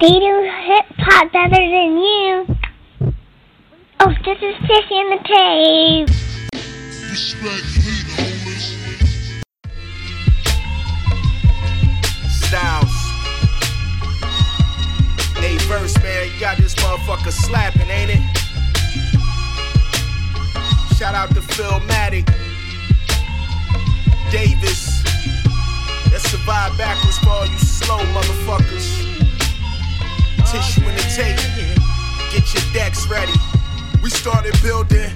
They do hip hop better than you. Oh, this is Tissue in the Tape. Respect heat, homies. Styles. Hey, verse, man, you got this motherfucker slapping, ain't it? Shout out to Phil Philmatic. Davis. Let's survive backwards for all you slow motherfuckers. Tissue in the tape. Get your decks ready. We started building,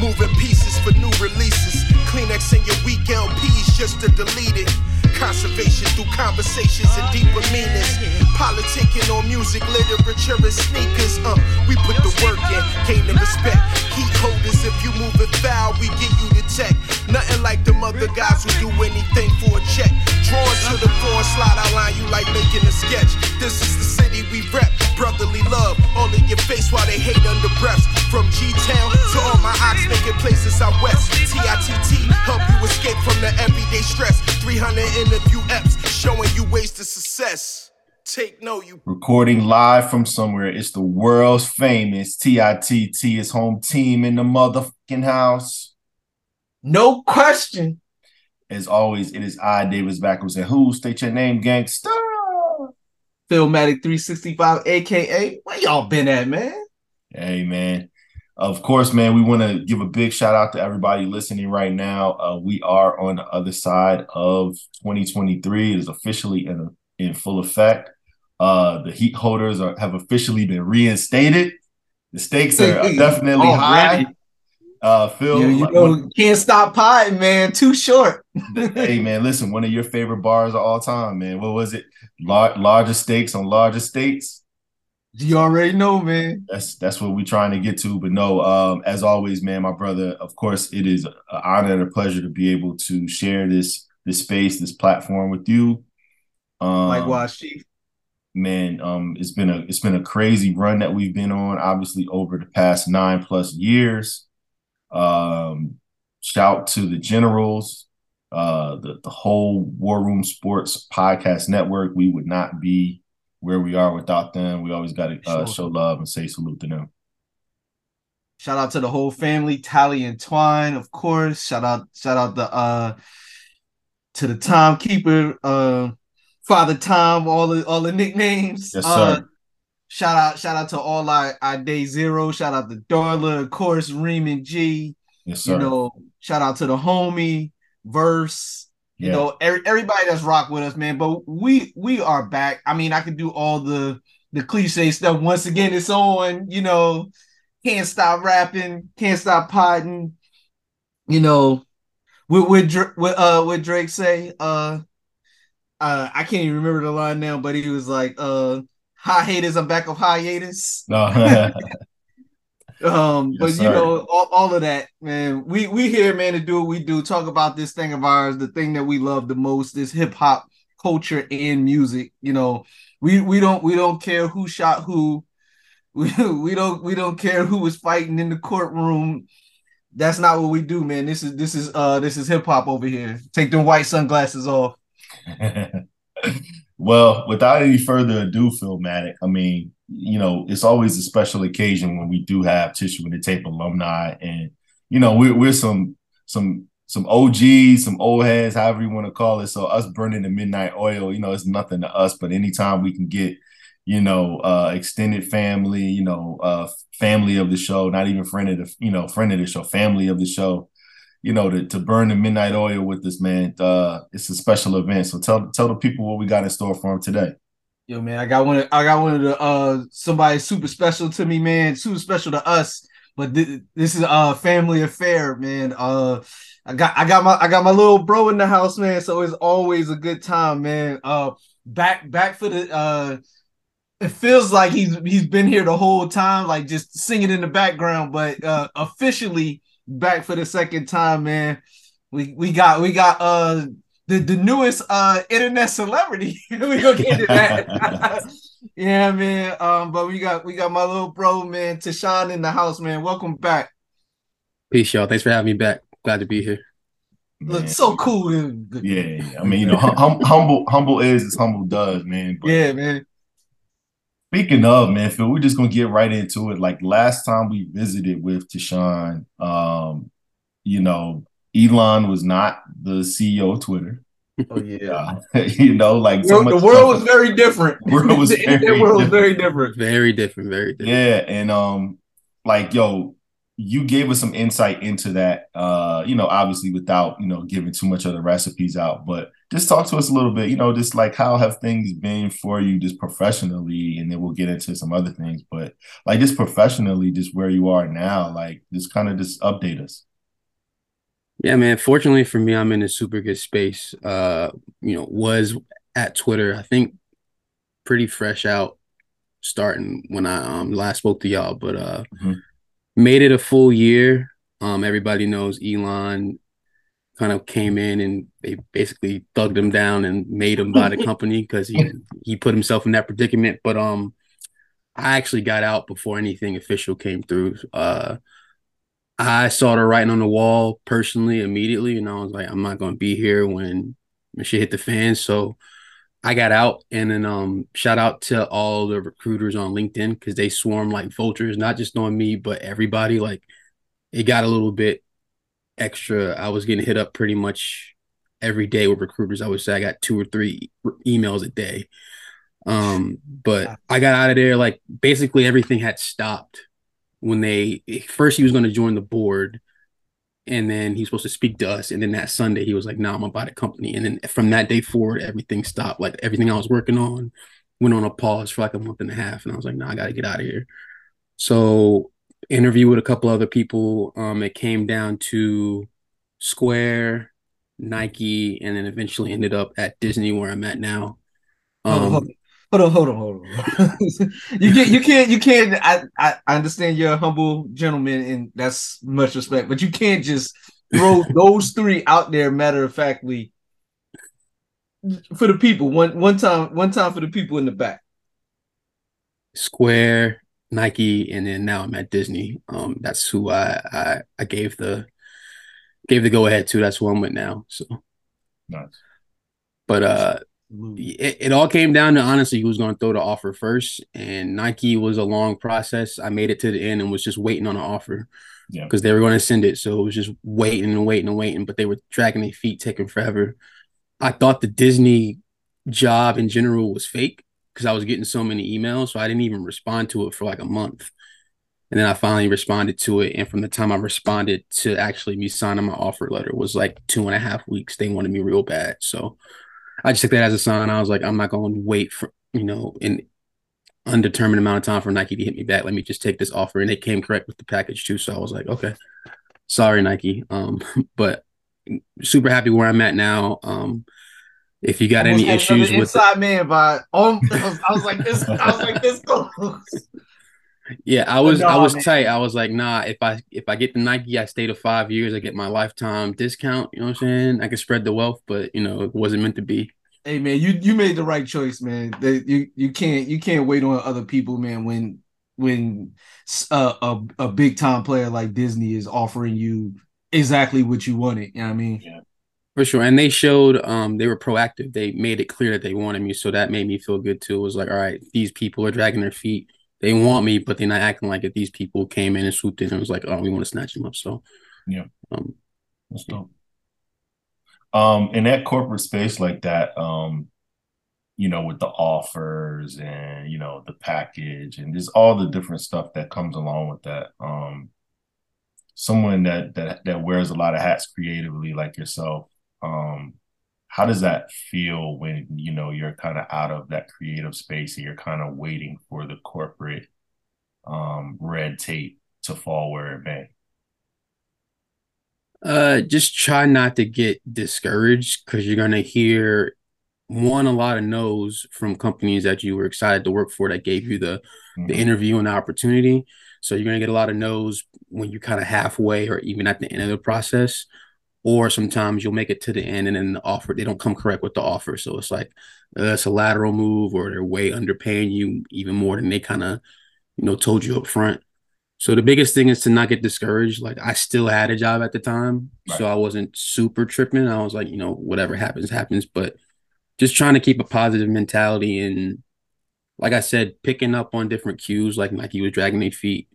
moving pieces for new releases. Kleenex in your weak LPs just to delete it. Conservation through conversations and deeper meanings. Politicking on music, literature, and sneakers. Uh, we put the work in, gain the respect. Heat holders, if you move it foul, we get you the tech. Nothing like them other guys who do anything for a check. Drawn to the floor, slide out line you like making a sketch. This is the city we rep, brotherly love. All in your face while they hate under breaths. From G Town to all my ox making places out west. TITT help you escape from the everyday stress. 300 interview apps showing you ways to success. Take note, you Recording live from somewhere. It's the world's famous TITT, his home team in the motherfucking house. No question. As always, it is I, Davis Backwards, and who? State your name, gangsta. Philmatic 365, aka where y'all been at, man? Hey, man. Of course, man, we want to give a big shout out to everybody listening right now. Uh, we are on the other side of 2023. It is officially in, in full effect. Uh, the heat holders are, have officially been reinstated. The stakes are definitely high. Uh, Phil, You, you like, know, can't stop potting, man. Too short. hey man, listen, one of your favorite bars of all time, man. What was it? Lar- larger stakes on larger states. You already know, man. That's that's what we're trying to get to. But no, um, as always, man, my brother. Of course, it is an honor and a pleasure to be able to share this this space, this platform with you. Um, Likewise, Chief. Man, um, it's been a it's been a crazy run that we've been on. Obviously, over the past nine plus years. Um, shout to the generals, uh, the the whole War Room Sports podcast network. We would not be where we are without them. We always got to uh, show love and say salute to them. Shout out to the whole family, Tally and Twine, of course. Shout out, shout out the uh to the timekeeper, uh Father Tom, all the all the nicknames. Yes, Uh, sir. shout out, shout out to all our, our day zero. Shout out to Darla, of course, Reeman G. Yes, sir. You know, shout out to the homie, verse. You Yeah. know, every, everybody that's rock with us, man. But we we are back. I mean, I could do all the the cliche stuff. Once again, it's on. You know, can't stop rapping, can't stop potting. You know, what what what uh what Drake say? Uh, uh, I can't even remember the line now, but he was like, uh, "Hi haters, I'm back of hiatus." No. Um, but you sir. know, all, all of that, man. We we here, man, to do what we do. Talk about this thing of ours, the thing that we love the most, this hip hop culture and music. You know, we we don't we don't care who shot who. We we don't we don't care who was fighting in the courtroom. That's not what we do, man. This is this is uh this is hip hop over here. Take them white sunglasses off. well, without any further ado, Philmatic, I mean, you know, it's always a special occasion when we do have Tissue and the Tape alumni, and you know, we're we're some some some OGs, some old heads, however you want to call it. So us burning the midnight oil, you know, it's nothing to us. But anytime we can get, you know, uh extended family, you know, uh family of the show, not even friend of the, you know, friend of the show, family of the show, you know, to, to burn the midnight oil with this man. Uh, it's a special event. So tell tell the people what we got in store for them today. Yo, man, I got one. Of, I got one of the uh somebody super special to me, man. Super special to us. But thi- this is a family affair, man. Uh, I got I got my I got my little bro in the house, man. So it's always a good time, man. Uh, back back for the uh. It feels like he's he's been here the whole time, like just singing in the background. But uh, officially back for the second time, man. We we got we got uh the, the newest uh internet celebrity. we gonna get to that. yeah, man. Um, but we got we got my little bro, man, Tashawn in the house, man. Welcome back. Peace, y'all. Thanks for having me back. Glad to be here. Look so cool. Yeah, yeah. I mean, you know, hum, hum- humble humble is as humble does, man. But Yeah, man. Speaking of man, Phil, we're just gonna get right into it. Like last time we visited with Tashawn, um, you know, Elon was not the CEO of Twitter. Oh yeah, Uh, you know, like so the, much the world was very different. World was the very internet world was different. very different. Very different, very different. Yeah, and um, like yo, you gave us some insight into that. Uh, you know, obviously without you know giving too much of the recipes out, but just talk to us a little bit. You know, just like how have things been for you, just professionally, and then we'll get into some other things. But like just professionally, just where you are now, like just kind of just update us. Yeah, man. Fortunately for me, I'm in a super good space. Uh, you know, was at Twitter, I think pretty fresh out starting when I um last spoke to y'all, but uh Mhm. Made it a full year. Um, everybody knows Elon kind of came in and they basically thugged him down and made him buy the company because he he put himself in that predicament. But um I actually got out before anything official came through. Uh I saw the writing on the wall personally immediately, and I was like, I'm not gonna be here when when shit hit the fan. So I got out, and then um, shout out to all the recruiters on LinkedIn because they swarm like vultures, not just on me, but everybody. Like it got a little bit extra. I was getting hit up pretty much every day with recruiters. I would say I got two or three emails a day. Um, but I got out of there like basically everything had stopped when they first he was going to join the board and then he's supposed to speak to us. And then that sunday he was like no i'm about the company. And then from that day forward everything stopped. Like everything i was working on went on a pause for like a month and a half. And i was like no i gotta get out of here. So interview with a couple other people um it came down to square nike and then eventually ended up at disney where i'm at now. Um hold on, hold on, hold on. hold on. you can't, you can't, you can't. I, I, I understand you're a humble gentleman, and that's much respect. But you can't just throw those three out there matter of factly for the people. One, one time, one time for the people in the back. Square, Nike, and then now I'm at Disney. Um, that's who I I, I gave the gave the go ahead to. That's who I'm with now. So, Nice. but uh, it, it all came down to honestly who was going to throw the offer first, and Nike was a long process. I made it to the end and was just waiting on an offer Yeah. because they were going to send it. So it was just waiting and waiting and waiting, but they were dragging their feet, taking forever. I thought the Disney job in general was fake because I was getting so many emails, so I didn't even respond to it for like a month. And then I finally responded to it. And from the time I responded to actually me signing my offer letter was like two and a half weeks. They wanted me real bad. So I just took that as a sign. I was like, I'm not going to wait for, you know, an undetermined amount of time for Nike to hit me back. Let me just take this offer. And they came correct with the package too. So I was like, okay, sorry, Nike. Um, but super happy where I'm at now. Um, if you got Almost any issues with inside man vibe. Um, I was, I was like this. I was like this close. Yeah, I was I was man. tight. I was like, nah, if I if I get the Nike, I stay to five years, I get my lifetime discount. You know what I'm saying? I can spread the wealth, but you know, it wasn't meant to be. Hey man, you you made the right choice, man. That you you can't you can't wait on other people, man. When when uh, a a big time player like Disney is offering you exactly what you wanted, you know what I mean? Yeah. For sure. And they showed um they were proactive. They made it clear that they wanted me. So that made me feel good too. It was like, all right, these people are dragging their feet. They want me, but they're not acting like it. These people came in and swooped in and was like, oh, we want to snatch them up. So Yeah. Um That's dope. Um, in that corporate space like that, um, you know, with the offers and you know the package and just all the different stuff that comes along with that. Um, someone that that that wears a lot of hats creatively like yourself, um, how does that feel when you know you're kind of out of that creative space and you're kind of waiting for the corporate um red tape to fall where it may? Uh, just try not to get discouraged because you're gonna hear one a lot of no's from companies that you were excited to work for that gave you the the Mhm. interview and the opportunity. So you're gonna get a lot of no's when you're kind of halfway or even at the end of the process. Or sometimes you'll make it to the end and then the offer they don't come correct with the offer. So it's like uh, it's a lateral move or they're way underpaying you even more than they kind of you know told you up front. So the biggest thing is to not get discouraged. Like I still had a job at the time, so I wasn't super tripping. I was like, you know, whatever happens, happens. But just trying to keep a positive mentality and like I said, picking up on different cues, like Nike was dragging their feet.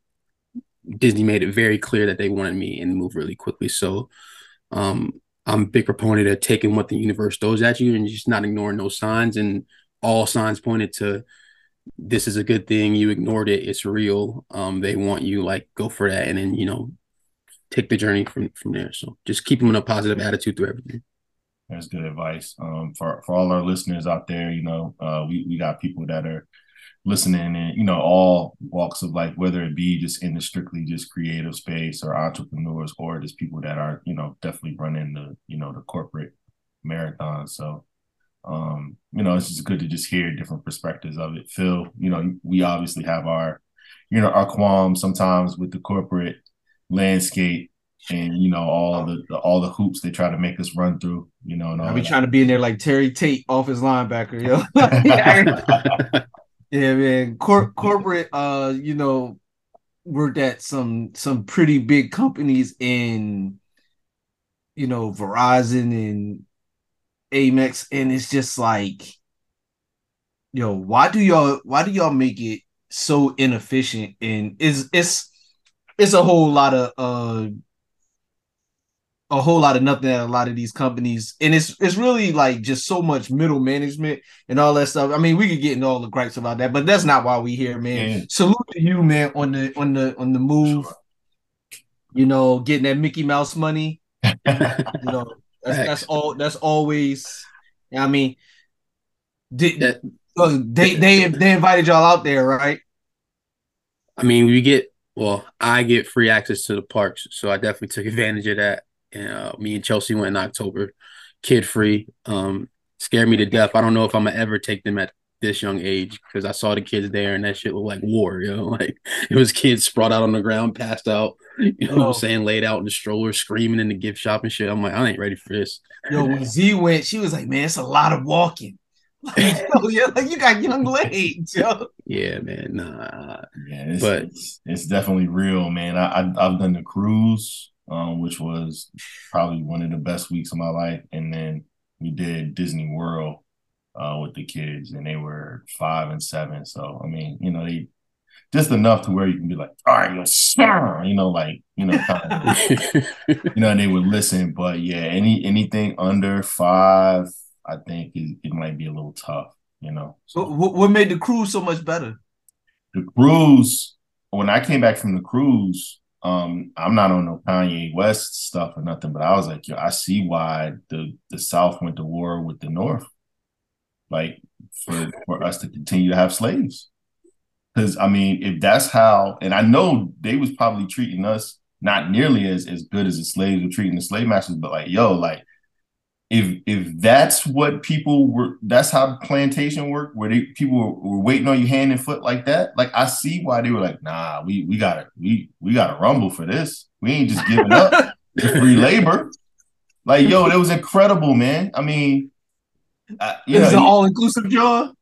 Disney made it very clear that they wanted me and move really quickly. So um, I'm a big proponent of taking what the universe throws at you and just not ignoring those signs. And all signs pointed to this is a good thing. You ignored it. It's real. Um, they want you like go for that, and then you know take the journey from from there. So just keep them in a positive attitude through everything. That's good advice. Um, for for all our listeners out there, you know, uh, we we got people that are listening and you know all walks of life, whether it be just in the strictly just creative space or entrepreneurs or just people that are you know definitely running the you know the corporate marathon. So um, you know, it's just good to just hear different perspectives of it. Phil, you know, we obviously have our, you know, our qualms sometimes with the corporate landscape and you know all the, the all the hoops they try to make us run through. You know, and all I be that. trying to be in there like Terry Tate Office Linebacker, yo. yeah, man. Cor- corporate, uh, you know, worked at some some pretty big companies in, you know, Verizon and Amex, and it's just like, yo, why do y'all why do y'all make it so inefficient? And is it's it's a whole lot of uh a whole lot of nothing at a lot of these companies, and it's it's really like just so much middle management and all that stuff. I mean, we could get into all the gripes about that, but that's not why we here, man. Yeah. Salute to you, man, on the on the on the move. Sure. You know, getting that Mickey Mouse money. You know, that's, that's all. That's always. I mean, did That- they they they invited y'all out there, right? I mean, we get well, I get free access to the parks, so I definitely took advantage of that. And uh, me and Chelsea went in October, kid free. Um, scared me to death. I don't know if I'm gonna ever take them at this young age because I saw the kids there and that shit looked like war. You know, like it was kids sprawled out on the ground, passed out. You know what Oh. I'm saying? Laid out in the stroller, screaming in the gift shop and shit. I'm like, I ain't ready for this. Yo, when Z went, she was like, "Man, it's a lot of walking." Like, yo, yeah, like you got young legs, yo. Yeah, man. Nah. Yeah, it's, But- it's it's definitely real, man. I, I I've done the cruise, um, which was probably one of the best weeks of my life, and then we did Disney World uh, with the kids, and they were five and seven. So I mean, you know, they just enough to where you can be like, all right, yo, sir, you know, like you know, kind of, you know, and they would listen. But yeah, any anything under five, I think it, it might be a little tough, you know. So, what, what made the cruise so much better? the cruise when I came back from the cruise, um, I'm not on no Kanye West stuff or nothing, but I was like, yo, I see why the the South went to war with the North, like for for us to continue to have slaves. Because I mean, if that's how, and I know they was probably treating us not nearly as as good as the slaves were treating the slave masters, but like, yo, like if if that's what people were that's how plantation worked where they people were, were waiting on you hand and foot like that like i see why they were like nah we we gotta we we gotta rumble for this we ain't just giving up to free labor like yo that was incredible man i mean uh, you It's know an all inclusive job.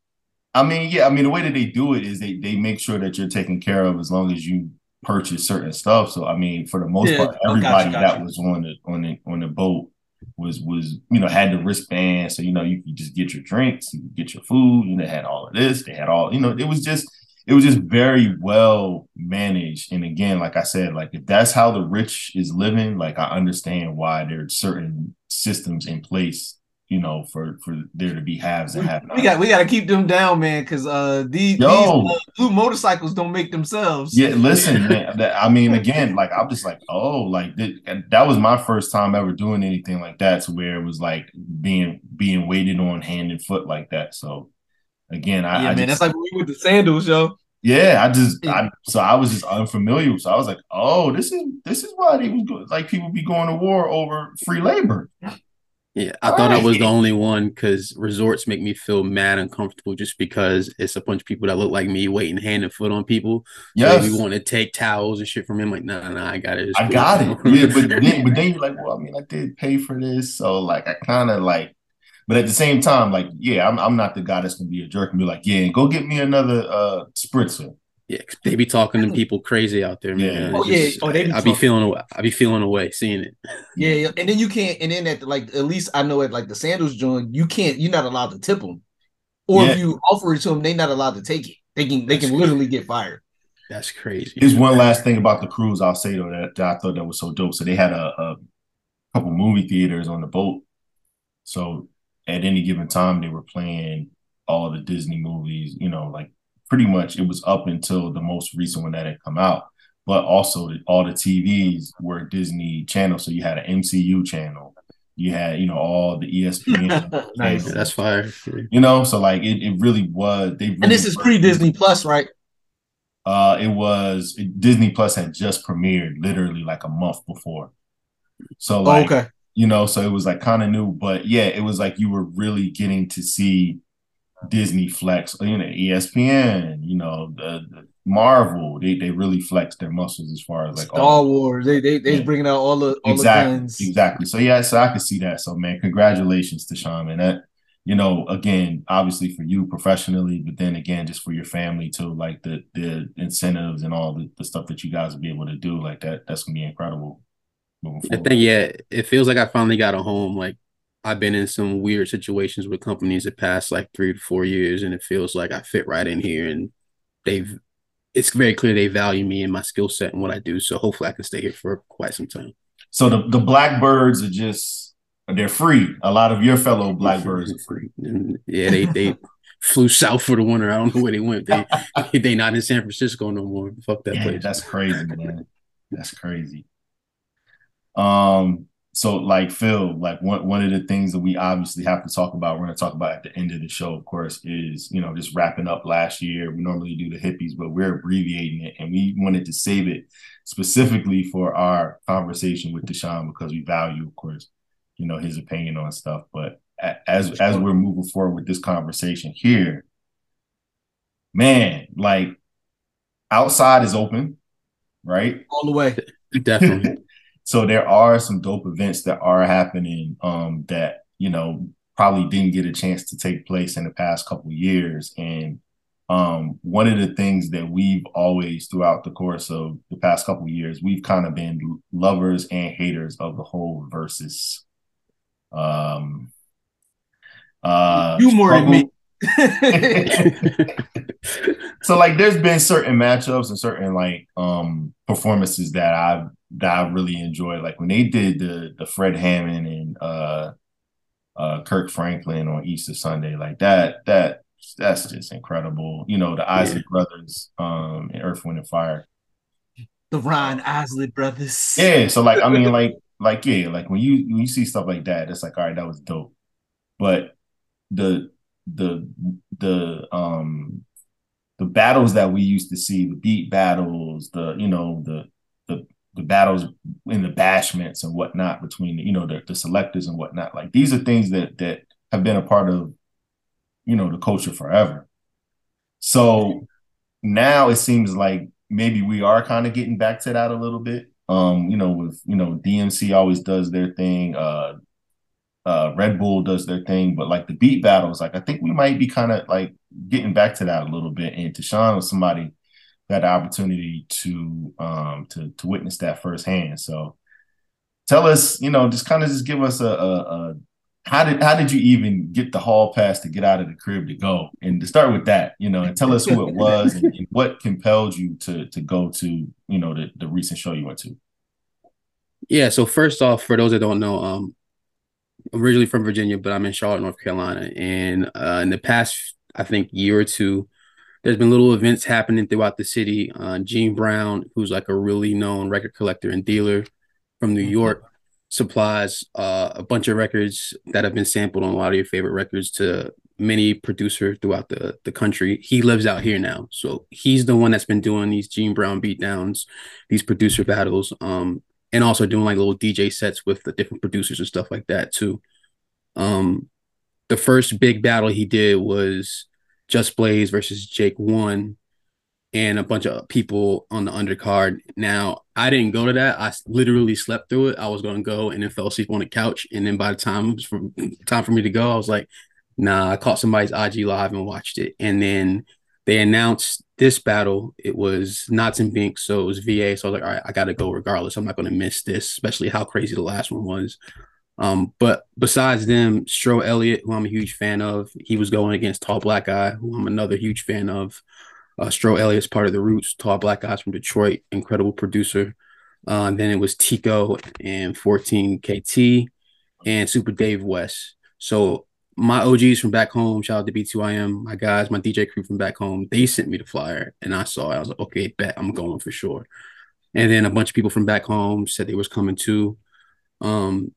I mean, yeah, I mean the way that they do it is they they make sure that you're taken care of as long as you purchase certain stuff. So I mean, for the most Yeah, part, oh, gotcha, everybody gotcha. that was on the on the on the boat was was you know had the wristband, so you know you could just get your drinks, you could get your food. You know, had all of this, they had all you know. It was just it was just very well managed. And again, like I said, like if that's how the rich is living, like I understand why there are certain systems in place, you know, for for there to be haves and have We got we got to keep them down, man, because uh these, Yo. these uh, blue motorcycles don't make themselves. Yeah, listen, man. That, I mean, again, like I'm just like, oh, like th- that was my first time ever doing anything like that, to where it was like being being waited on hand and foot like that. So, again, I, yeah, I man. just, That's like when we with the sandals, yo. yeah, I just, I, so I was just unfamiliar. So I was like, oh, this is this is why they was go- like people be going to war over free labor. Yeah, I thought I was the only one because resorts make me feel mad uncomfortable just because it's a bunch of people that look like me waiting hand and foot on people. So we want to take towels and shit from him. Like, nah, nah, I got it. It's I cool. got it. Yeah, but then, but then you're like, well, I mean, I did pay for this, so like, I kind of like, but at the same time, like, yeah, I'm I'm not the guy that's gonna be a jerk and be like, yeah, go get me another uh spritzer. Yeah, 'cause they be talking to people crazy out there, Yeah. man. Oh, yeah. just- Oh, they be I be feeling away. I be feeling away seeing it. Yeah, yeah, and then you can't, and then at the, like at least I know at like the sandals joint, you can't, you're not allowed to tip them. or Yeah. if you offer it to them, they're not allowed to take it. They can they can literally get fired. That's crazy. Here's one last thing about the cruise I'll say though that, that I thought that was so dope. So they had a, a couple movie theaters on the boat. So at any given time they were playing all the Disney movies, you know, like pretty much it was up until the most recent one that had come out. But also the, all the TVs were Disney channels. So you had an MCU channel. You had, you know, all the ESPN. Nice. That's fire. You know, so like it, it really was. They really And this is were- pre Disney Plus, right? Uh, it was Disney Plus had just premiered literally like a month before. So Oh, like okay. you know, so it was like kind of new, but yeah, it was like you were really getting to see Disney flex, you know, ESPN, you know, the, the Marvel. They they really flex their muscles as far as like Star all Wars. They they they Yeah. bringing out all the all exactly, the guns. exactly. So yeah, so I could see that. So man, congratulations to Sean, and That you know, again, obviously for you professionally, but then again, just for your family too, like the the incentives and all the, the stuff that you guys will be able to do, like that. That's gonna be incredible. Moving I think yeah, it feels like I finally got a home. Like I've been in some weird situations with companies the past like three to four years, and it feels like I fit right in here. And they've it's very clear they value me and my skill set and what I do. So hopefully I can stay here for quite some time. So the the blackbirds are just they're free. A lot of your fellow blackbirds are free. Yeah, they they flew south for the winter. I don't know where they went. They they not in San Francisco no more. Fuck that Yeah, place. that's crazy, man. That's crazy. Um, so like Phil, like one one of the things that we obviously have to talk about, we're gonna talk about at the end of the show, of course, is you know, just wrapping up last year. We normally do the hippies, but we're abbreviating it and we wanted to save it specifically for our conversation with Deshaun because we value, of course, you know, his opinion on stuff. But as as we're moving forward with this conversation here, man, like outside is open, right? all the way. Definitely. so there are some dope events that are happening um that you know probably didn't get a chance to take place in the past couple years and um one of the things that we've always throughout the course of the past couple years we've kind of been lovers and haters of the whole versus um uh You more than me. so like there's been certain matchups and certain like um performances that I've that I really enjoyed. Like when they did the the Fred Hammond and uh uh Kirk Franklin on Easter Sunday, like that that that's just incredible. You know, the Isley brothers um in Earth, Wind and Fire. the Ron Isley brothers. Yeah, so like I mean like like yeah, like when you when you see stuff like that, it's like all right, that was dope. But the the the um the battles that we used to see, the beat battles, the you know the the battles in the bashments and whatnot between you know the, the selectors and whatnot. Like these are things that that have been a part of you know the culture forever. So now it seems like maybe we are kind of getting back to that a little bit. Um, you know, with you know, DMC always does their thing, uh uh Red Bull does their thing, but like the beat battles, like I think we might be kind of like getting back to that a little bit. And Tashawn was somebody that had the opportunity to um to to witness that firsthand. So tell us, you know, just kind of just give us a, a, a how did how did you even get the hall pass to get out of the crib to go? And to start with that, you know, and tell us who it was and, and what compelled you to to go to, you know, the, the recent show you went to. Yeah, so first off, for those that don't know, um, I'm originally from Virginia, but I'm in Charlotte, North Carolina. And uh, in the past, I think, year or two, there's been little events happening throughout the city. Uh, Gene Brown, who's like a really known record collector and dealer from New York, supplies uh, a bunch of records that have been sampled on a lot of your favorite records to many producer throughout the, the country. He lives out here now. So he's the one that's been doing these Gene Brown beatdowns, these producer battles. Um, and also doing like little DJ sets with the different producers and stuff like that too. Um, the first big battle he did was Just Blaze versus Jake One, and a bunch of people on the undercard. Now I didn't go to that. I literally slept through it. I was going to go and then fell asleep on the couch, and then by the time it was for, time for me to go, I was like, Nah, I caught somebody's IG live and watched it, and then they announced this battle. It was Nottz and Binks, so it was VA. So I was like, all right, I got to go regardless. I'm not going to miss this, especially how crazy the last one was. Um, but besides them, Stro Elliot, who I'm a huge fan of, he was going against Tall Black Guy, who I'm another huge fan of. Uh, Stro Elliot's part of the Roots, Tall Black Guys from Detroit, incredible producer. Uh, then it was Tico and 14 KT and Super Dave West. So my OGs from back home, shout out to B2IM, my guys, my DJ crew from back home, they sent me the flyer and I saw it. I was like, okay, bet I'm going for sure. And then a bunch of people from back home said they was coming too. Um,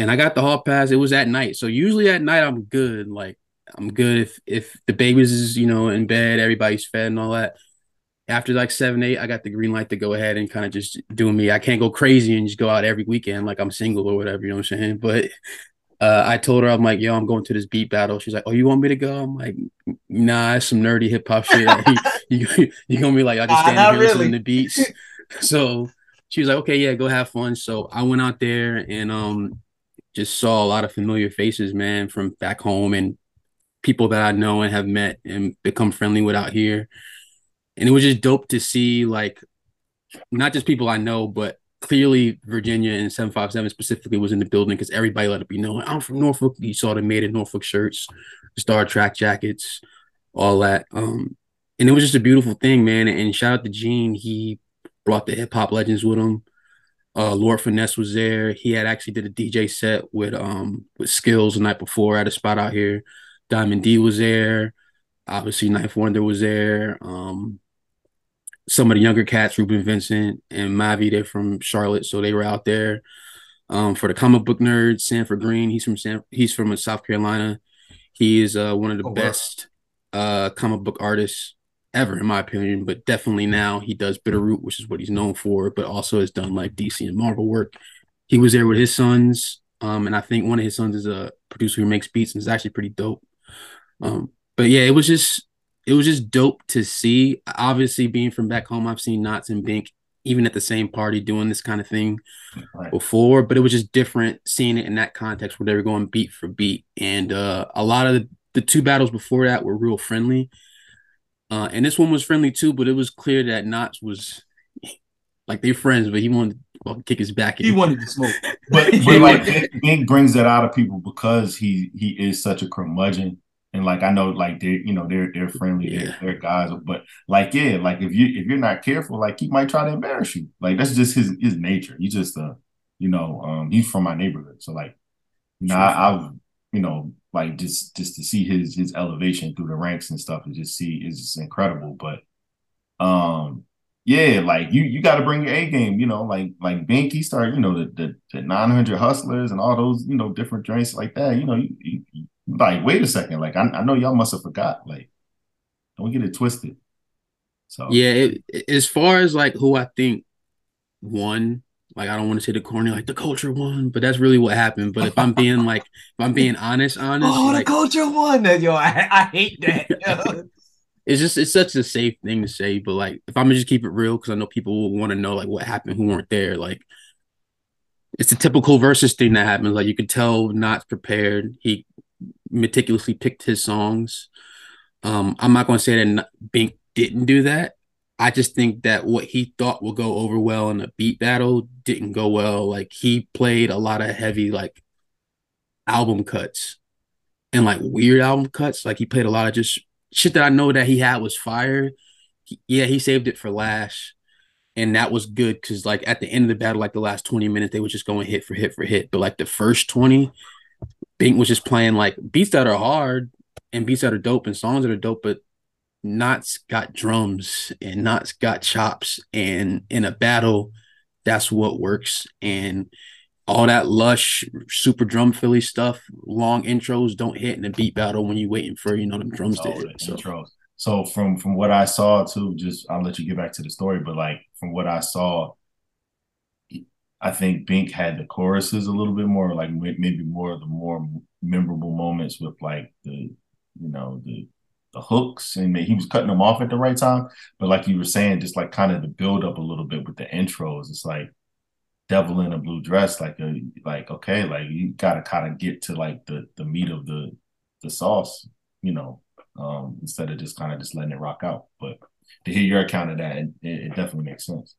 and I got the hall pass. It was at night. So usually at night I'm good. Like I'm good if if the babies is, you know, in bed, everybody's fed and all that. After like seven, eight, I got the green light to go ahead and kind of just do me. I can't go crazy and just go out every weekend like I'm single or whatever, you know what I'm saying? But uh, I told her, I'm like, yo, I'm going to this beat battle. She's like, oh, you want me to go? I'm like, nah, it's some nerdy hip hop shit. Like, you, you, you gonna be like, I just stand Uh, here not listening really. to beats. so she was like, okay, yeah, go have fun. So I went out there and um just saw a lot of familiar faces, man, from back home and people that I know and have met and become friendly with out here. And it was just dope to see like not just people I know, but clearly Virginia and 757 specifically was in the building because everybody let it be known. I'm from Norfolk. You saw the made in Norfolk shirts, Star Trek jackets, all that. Um, and it was just a beautiful thing, man. And shout out to Gene. He brought the hip hop legends with him. Uh, Lord Finesse was there. He had actually did a DJ set with um with Skills the night before at a spot out here. Diamond D was there. Obviously, Ninth Wonder was there. Um, some of the younger cats, Reuben Vincent and Mavi, they're from Charlotte, so they were out there. Um, for the comic book nerds, Sanford Greene, he's from San, he's from South Carolina. He is uh, one of the Oh, wow. best uh, comic book artists ever, in my opinion. But definitely now he does Bitter Root, which is what he's known for, but also has done like DC and Marvel work. He was there with his sons, um, and I think one of his sons is a producer who makes beats and is actually pretty dope. Um, but yeah, it was just it was just dope to see. Obviously, being from back home, I've seen Nottz and Bink even at the same party doing this kind of thing Right. before, but it was just different seeing it in that context where they were going beat for beat. And uh, a lot of the, the two battles before that were real friendly. Uh, and this one was friendly too, but it was clear that Nottz was like they friends, but he wanted to fucking kick his back in. He wanted to smoke. But, but like Bink, Bink brings that out of people because he he is such a curmudgeon. And like I know, like they're you know they're they're friendly, Yeah. they're, they're guys, but like yeah, like if you if you're not careful, like he might try to embarrass you. Like that's just his his nature. He's just uh you know um he's from my neighborhood, so like you know I, I've you know like just just to see his his elevation through the ranks and stuff and just see is just incredible. But um yeah, like you you got to bring your A game, you know, like like Binky started, you know, the the, the 900 hustlers and all those, you know, different drinks like that. You know, you, you, like wait a second, like I, I know y'all must have forgot, like don't get it twisted. So Yeah, it- as far as like who I think won, like I don't want to say the corny, like the culture won, but that's really what happened. But if I'm being like, if I'm being honest, honest, Oh, like, the culture won yo. I, I hate that. it's just it's such a safe thing to say. But like, if I'm gonna just keep it real, because I know people will want to know like what happened, who weren't there. Like, it's a typical versus thing that happens. Like you could tell, not prepared. He meticulously picked his songs. Um, I'm not gonna say that Bink didn't do that. I just think that what he thought would go over well in a beat battle didn't go well. Like he played a lot of heavy like album cuts and like weird album cuts. Like he played a lot of just shit that I know that he had was fire. He- yeah, he saved it for last. And that was good because like at the end of the battle, like the last 20 minutes, they were just going hit for hit for hit. But like the first 20, Bink was just playing like beats that are hard and beats that are dope and songs that are dope, but Nottz got drums and Nottz got chops. And in a battle, that's what works. And all that lush, super drum Philly stuff, long intros don't hit in a beat battle when you're waiting for, you know, them drums to Oh, the hit. So intros. So from from what I saw too, just I'll let you get back to the story, but like from what I saw, I think Bink had the choruses a little bit more, like maybe more of the more memorable moments with like the you know the the hooks, and he was cutting them off at the right time. But like you were saying, just like kind of the build up a little bit with the intros, it's like devil in a blue dress, like a, like okay, like you gotta kind of get to like the the meat of the the sauce, you know, um, instead of just kind of just letting it rock out. But to hear your account of that, it, it definitely makes sense.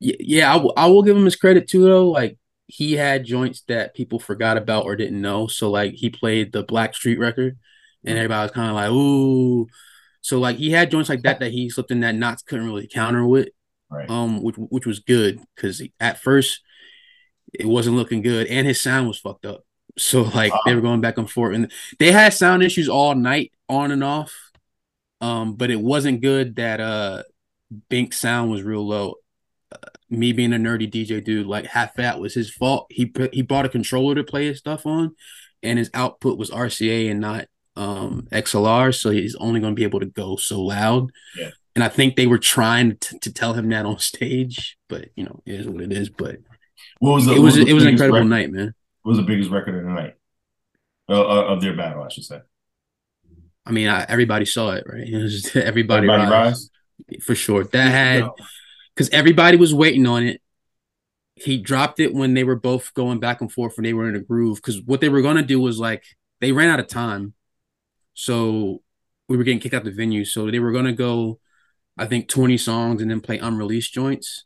yeah, yeah I, w- I will give him his credit too, though. Like he had joints that people forgot about or didn't know. So like he played the Blackstreet record, and everybody was kind of like, "Ooh." So like he had joints like that that he slipped in that Nottz couldn't really counter with, Right. um, which which was good because at first it wasn't looking good, and his sound was fucked up. So like they were going back and forth, and they had sound issues all night, on and off. Um, but it wasn't good that uh Bink's sound was real low. Uh, me being a nerdy DJ dude, like half that was his fault. He put, he bought a controller to play his stuff on, and his output was RCA and not um XLR, so he's only going to be able to go so loud. Yeah. And I think they were trying to, to tell him that on stage, but you know, it is what it is. But What was the, it was the it was an incredible record- night, man. What was the biggest record of the night? Uh, of their battle, I should say. I mean, I, everybody saw it, right? It was just everybody, Everybody rise, rise. for sure. That had because everybody was waiting on it. He dropped it when they were both going back and forth and they were in a groove. Because what they were gonna do was like they ran out of time, so we were getting kicked out the venue. So they were gonna go, I think, twenty songs and then play unreleased joints.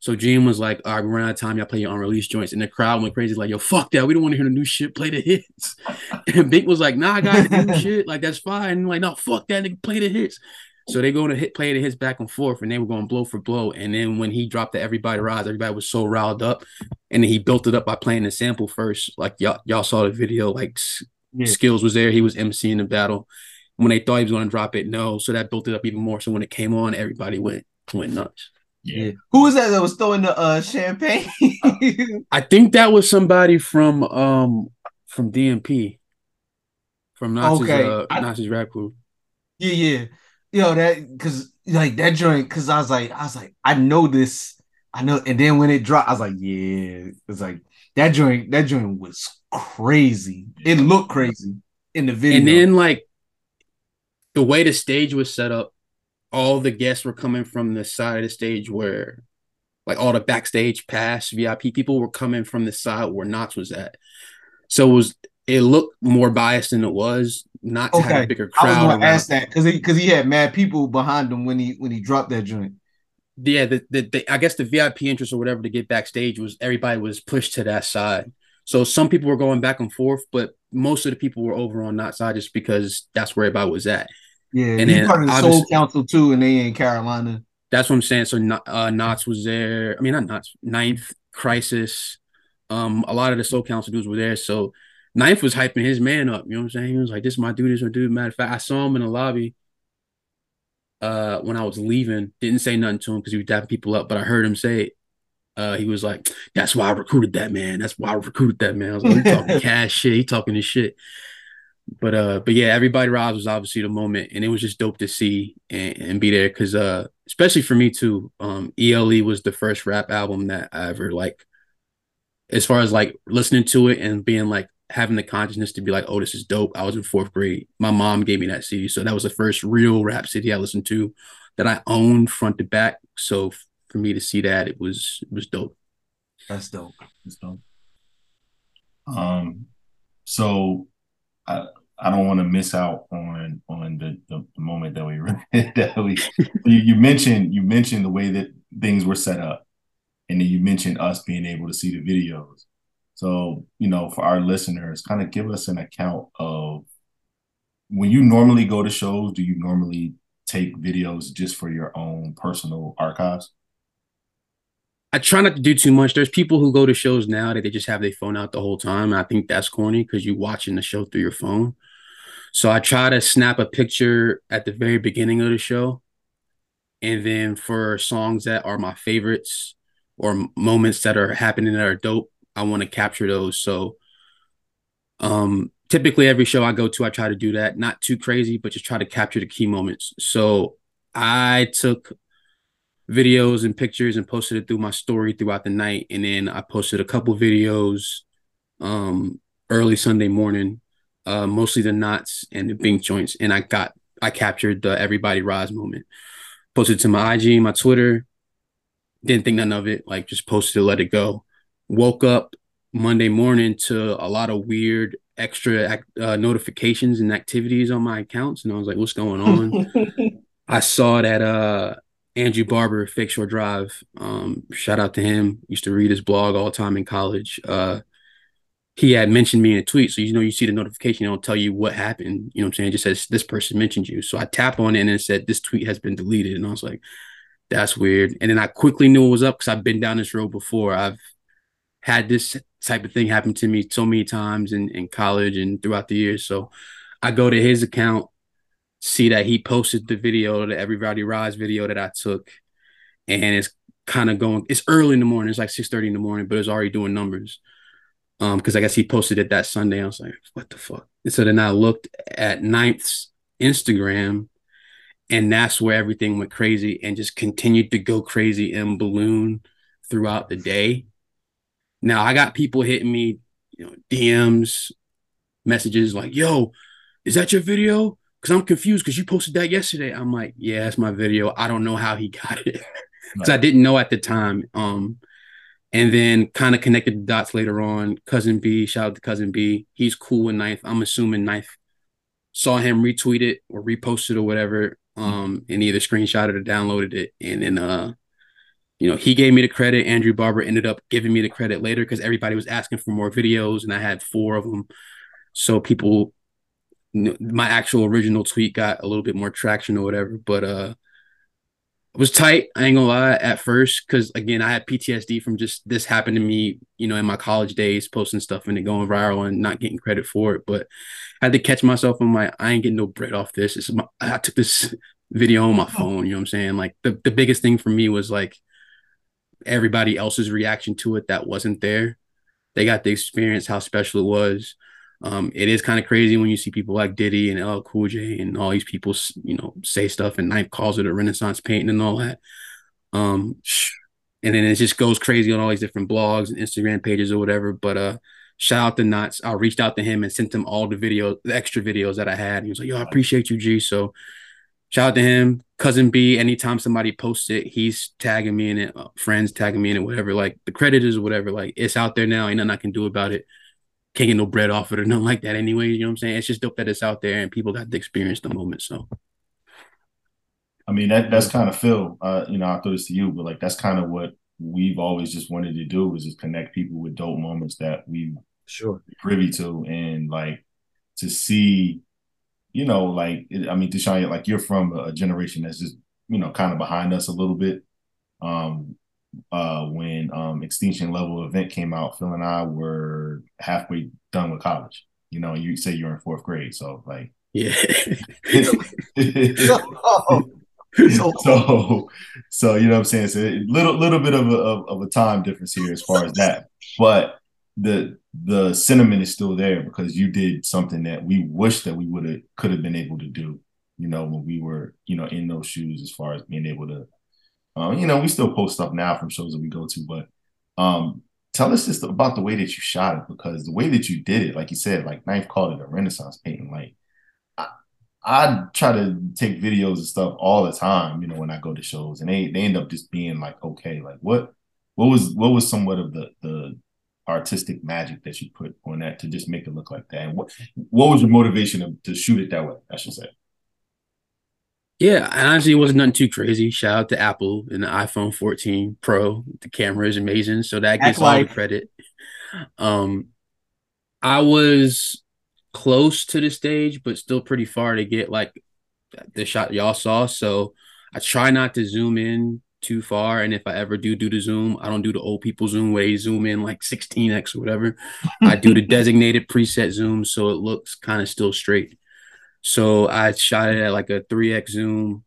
So Gene was like, "All right, we ran out of time. Y'all play your unreleased joints." And the crowd went crazy, like, "Yo, fuck that! We don't want to hear the new shit. Play the hits." And Bink was like, "Nah, I got the new shit. Like that's fine." And like, "No, fuck that! Nigga, play the hits." So they going to hit play the hits back and forth, and they were going blow for blow. And then when he dropped the Everybody Rise, everybody was so riled up, and then he built it up by playing the sample first. Like y'all, y'all saw the video. Like Yeah. Skills was there. He was emceeing the battle. When they thought he was going to drop it, no. So that built it up even more. So when it came on, everybody went went nuts. Yeah. Yeah. Who was that that was throwing the uh champagne? I think that was somebody from um from DMP, from Nottz's Okay. uh, I- Nottz's rap crew. yeah, yeah. Yo, that because like that joint, because I was like, I was like, I know this, I know. And then when it dropped, I was like, yeah, it's like that joint, that joint was crazy. It looked crazy in the video. And then like the way the stage was set up, all the guests were coming from the side of the stage where like all the backstage pass VIP people were coming from the side where Nottz was at. So it was it looked more biased than it was. Not to have Okay. a bigger I was crowd. gonna ask that because he because he had mad people behind him when he when he dropped that joint. yeah, the, the, the I guess the VIP interest or whatever to get backstage was everybody was pushed to that side. So some people were going back and forth, but most of the people were over on that side just because that's where everybody was at. Yeah, And he's then part of the Soul Council too, and they in Carolina. That's what I'm saying. So uh Nottz was there. I mean not Nottz, Ninth, Khrysis. Um, a lot of the Soul Council dudes were there. So Ninth was hyping his man up. You know what I'm saying? He was like, This is my dude, this is my dude. Matter of fact, I saw him in the lobby uh when I was leaving. Didn't say nothing to him because he was dapping people up, but I heard him say it. Uh, he was like, "That's why I recruited that man. That's why I recruited that man." I was like, "He talking cash shit. He talking his shit." But uh, but yeah, everybody rise was obviously the moment, and it was just dope to see and, and be there because uh, especially for me too. Um, ELE was the first rap album that I ever like, as far as like listening to it and being like having the consciousness to be like, "Oh, this is dope." I was in fourth grade. My mom gave me that CD, so that was the first real rap CD I listened to that I owned front to back. So for me to see that, it was it was dope. That's dope. That's dope. um, so I I don't want to miss out on on the, the, the moment that we that we you, you mentioned you mentioned the way that things were set up, and then you mentioned us being able to see the videos. So you know, for our listeners, kind of give us an account of when you normally go to shows. Do you normally take videos just for your own personal archives? I try not to do too much. There's people who go to shows now that they just have their phone out the whole time. And I think that's corny because you're watching the show through your phone. So I try to snap a picture at the very beginning of the show. And then for songs that are my favorites or moments that are happening that are dope, I want to capture those. So um typically every show I go to, I try to do that. Not too crazy, but just try to capture the key moments. So I took videos and pictures and posted it through my story throughout the night. And then I posted a couple videos um early Sunday morning, uh mostly the Nottz and the bink joints. And I got I captured the everybody rise moment. Posted to my IG, my Twitter. Didn't think none of it, like just posted it, let it go. Woke up Monday morning to a lot of weird extra uh, notifications and activities on my accounts. And I was like, what's going on? I saw that uh Andrew Barber, Fake Shore Drive. Um, shout out to him. Used to read his blog all the time in college. Uh, he had mentioned me in a tweet. So, you know, you see the notification, it'll tell you what happened. You know what I'm saying? It just says this person mentioned you. So I tap on it and it said this tweet has been deleted. And I was like, that's weird. And then I quickly knew it was up because I've been down this road before. I've had this type of thing happen to me so many times in, in college and throughout the years. So I go to his account, see that he posted the video, the Everybody Rise video that I took. And it's kind of going, it's early in the morning. It's like 6 30 in the morning, but it's already doing numbers. Um, because I guess he posted it that Sunday. I was like, what the fuck? And so then I looked at Ninth's Instagram, and that's where everything went crazy and just continued to go crazy and balloon throughout the day. Now I got people hitting me, you know, DMs, messages like, yo, is that your video? Because I'm confused because you posted that yesterday. I'm like, yeah, it's my video. I don't know how he got it. Because I didn't know at the time. Um, and then kind of connected the dots later on. Cousin B, shout out to Cousin B. He's cool with Ninth. I'm assuming Ninth saw him retweet it or reposted it or whatever, um, and either screenshotted it or downloaded it. And then uh, you know, he gave me the credit. Andrew Barber ended up giving me the credit later because everybody was asking for more videos, and I had four of them. So people, my actual original tweet got a little bit more traction or whatever. But uh, it was tight. I ain't gonna lie at first, because again, I had PTSD from just this happened to me, you know, in my college days, posting stuff and it going viral and not getting credit for it. But I had to catch myself. I'm like, I ain't getting no bread off this. It's my, I took this video on my phone. You know what I'm saying? Like the, the biggest thing for me was like everybody else's reaction to it that wasn't there. They got to experience how special it was. Um, it is kind of crazy when you see people like Diddy and LL Cool J and all these people, you know, say stuff and Ninth calls it a Renaissance painting and all that. Um, and then it just goes crazy on all these different blogs and Instagram pages or whatever. But uh, shout out to Nottz. I reached out to him and sent him all the videos, the extra videos that I had. he was like, "Yo, I appreciate you, G." So shout out to him. Cousin B. Anytime somebody posts it, he's tagging me in it. Uh, friends tagging me in it. Whatever. Like the credit is whatever. Like it's out there now. Ain't nothing I can do about it can't get no bread off it or nothing like that anyway. You know what I'm saying? It's just dope that it's out there and people got to experience the moment. So I mean that that's kind of Phil. Uh, you know, I throw this to you, but like that's kind of what we've always just wanted to do is just connect people with dope moments that we sure privy to and like to see, you know, like I mean, Deshaun, like you're from a generation that's just you know kind of behind us a little bit. Um, uh, when um, Extinction Level event came out, Phil and I were halfway done with college. You know, you say you're in fourth grade, so like, yeah. so, so you know what I'm saying. So a little little bit of a of, of a time difference here as far as that, but the the sentiment is still there because you did something that we wish that we would have could have been able to do. You know, when we were you know in those shoes, as far as being able to um, you know, we still post stuff now from shows that we go to, but um, tell us just about the way that you shot it because the way that you did it, like you said, like Ninth called it a Renaissance painting. Like I, I try to take videos and stuff all the time, you know, when I go to shows, and they they end up just being like, okay, like what what was what was somewhat of the the artistic magic that you put on that to just make it look like that, and what what was your motivation to, to shoot it that way? I should say. Yeah, honestly, it wasn't nothing too crazy. Shout out to Apple and the iPhone 14 Pro. The camera is amazing, so that gets all the credit. Um, I was close to the stage, but still pretty far to get like the shot y'all saw. So I try not to zoom in too far, and if I ever do do the zoom, I don't do the old people zoom you zoom in like 16x or whatever. I do the designated preset zoom, so it looks kind of still straight. So I shot it at like a 3x zoom.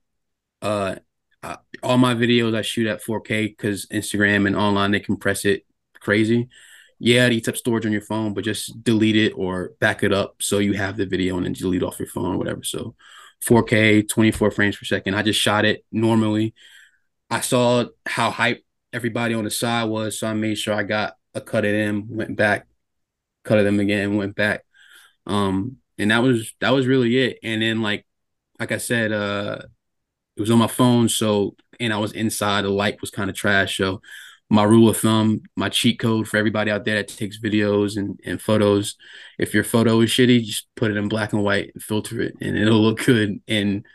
Uh, I, all my videos I shoot at 4K because Instagram and online they compress it crazy. Yeah, it eats up storage on your phone, but just delete it or back it up so you have the video and then delete off your phone or whatever. So 4K, 24 frames per second. I just shot it normally. I saw how hype everybody on the side was, so I made sure I got a cut of them, went back, cut of them again, went back. Um, and that was that was really it. And then like like I said, uh it was on my phone, so and I was inside, the light was kind of trash. So my rule of thumb, my cheat code for everybody out there that takes videos and, and photos. If your photo is shitty, just put it in black and white and filter it and it'll look good. And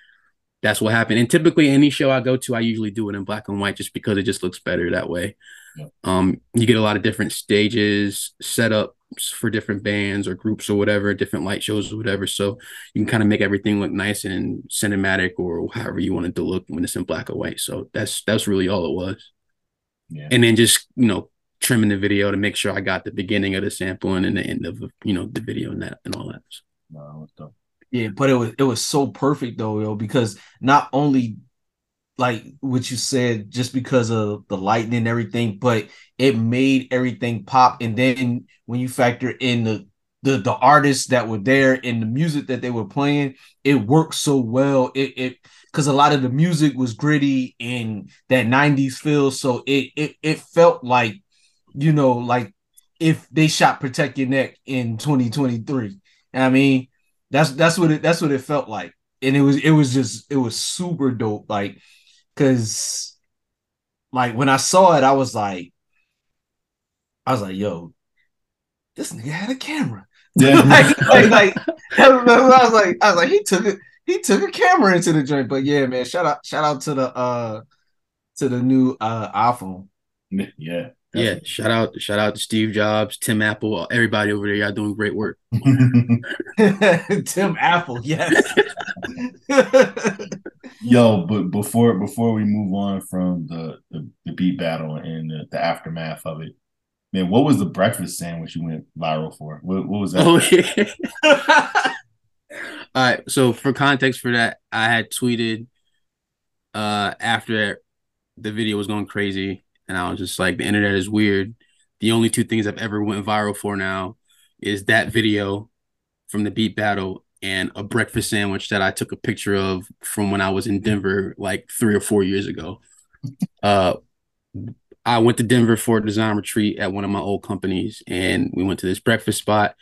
that's what happened. And typically, any show I go to, I usually do it in black and white just because it just looks better that way. Yeah. Um, you get a lot of different stages, setups for different bands or groups or whatever, different light shows or whatever. So you can kind of make everything look nice and cinematic or however you want it to look when it's in black and white. So that's that's really all it was. Yeah. And then just you know trimming the video to make sure I got the beginning of the sample and then the end of you know the video and that and all that. No, that was dope. Yeah, but it was it was so perfect though, yo, because not only like what you said, just because of the lighting and everything, but it made everything pop. And then when you factor in the the the artists that were there and the music that they were playing, it worked so well. It it because a lot of the music was gritty and that 90s feel. So it it it felt like, you know, like if they shot Protect Your Neck in 2023. I mean, that's that's what it that's what it felt like. And it was it was just it was super dope. Like, cause like when I saw it, I was like, I was like, yo, this nigga had a camera. Yeah. like, like, like, I was like, I was like, he took it, he took a camera into the joint. But yeah, man, shout out, shout out to the uh to the new uh iPhone. yeah. Yeah, shout out, shout out to Steve Jobs, Tim Apple, everybody over there. Y'all doing great work. Tim Apple, yes. Yo, but before before we move on from the the, the beat battle and the, the aftermath of it, man, what was the breakfast sandwich you went viral for? What, what was that? Oh yeah. All right. So for context for that, I had tweeted uh after the video was going crazy, and I was just like, the internet is weird. The only two things I've ever went viral for now is that video from the beat battle and a breakfast sandwich that I took a picture of from when I was in Denver like three or four years ago. Uh I went to Denver for a design retreat at one of my old companies, and we went to this breakfast spot,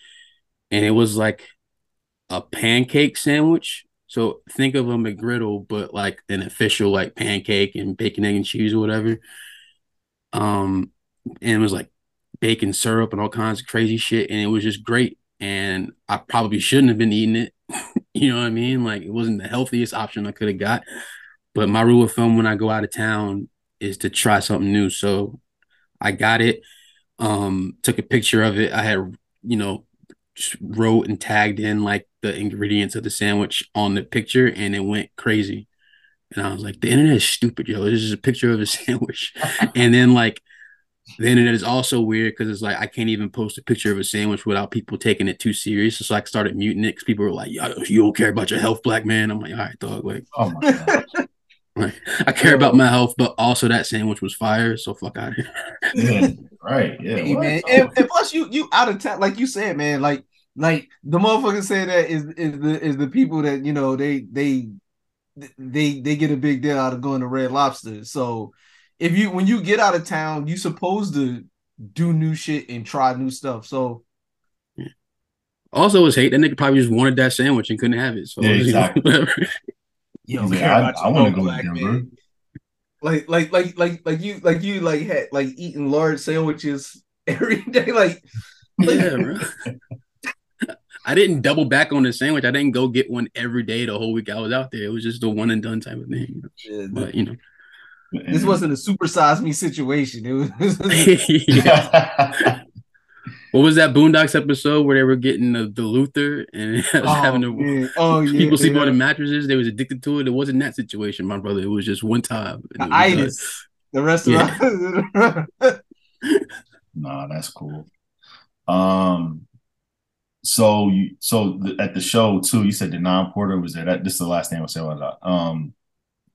and it was like a pancake sandwich. So think of a McGriddle, but like an official like pancake and bacon, egg, and cheese or whatever. Um, and it was like bacon syrup and all kinds of crazy shit, and it was just great. And I probably shouldn't have been eating it. you know what I mean? Like it wasn't the healthiest option I could have got. But my rule of thumb when I go out of town is to try something new. So I got it. Um, took a picture of it. I had, you know, just wrote and tagged in like the ingredients of the sandwich on the picture, and it went crazy. And I was like, the internet is stupid, yo. This is a picture of a sandwich. and then like the internet is also weird because it's like I can't even post a picture of a sandwich without people taking it too serious. So I started muting it because people were like, "Yo, you don't care about your health, black man." I'm like, "All right, dog. Like, Oh my god. like I care about my health, but also that sandwich was fire. So fuck out of here." Yeah, right. Yeah. Hey, man. Oh. And, and plus, you you out of town, like you said, man. Like like the motherfuckers say that is is the is the people that you know they they they they get a big deal out of going to Red Lobster. So if you when you get out of town, you supposed to do new shit and try new stuff. So Also, was hate that nigga probably just wanted that sandwich and couldn't have it. So Yeah, exactly. whatever. you don't like, care I- I wanna own go to black Denver. man. Like like like like like you like you like had like eating large sandwiches every day. Like yeah, bro. I didn't double back on the sandwich. I didn't go get one every day the whole week I was out there. It was just the one and done type of thing. you know? But you know, this wasn't a supersize me situation. It was What was that Boondocks episode where they were getting the, the Luther and was oh, having to man. oh yeah, people sleep yeah. on the mattresses? They was addicted to it. It wasn't that situation, my brother. It was just one time. and The it was done. itis. The. Nah, that's cool. Um, so you so the, at the show too, you said the non Porter was there. That this is the last name I said. Um,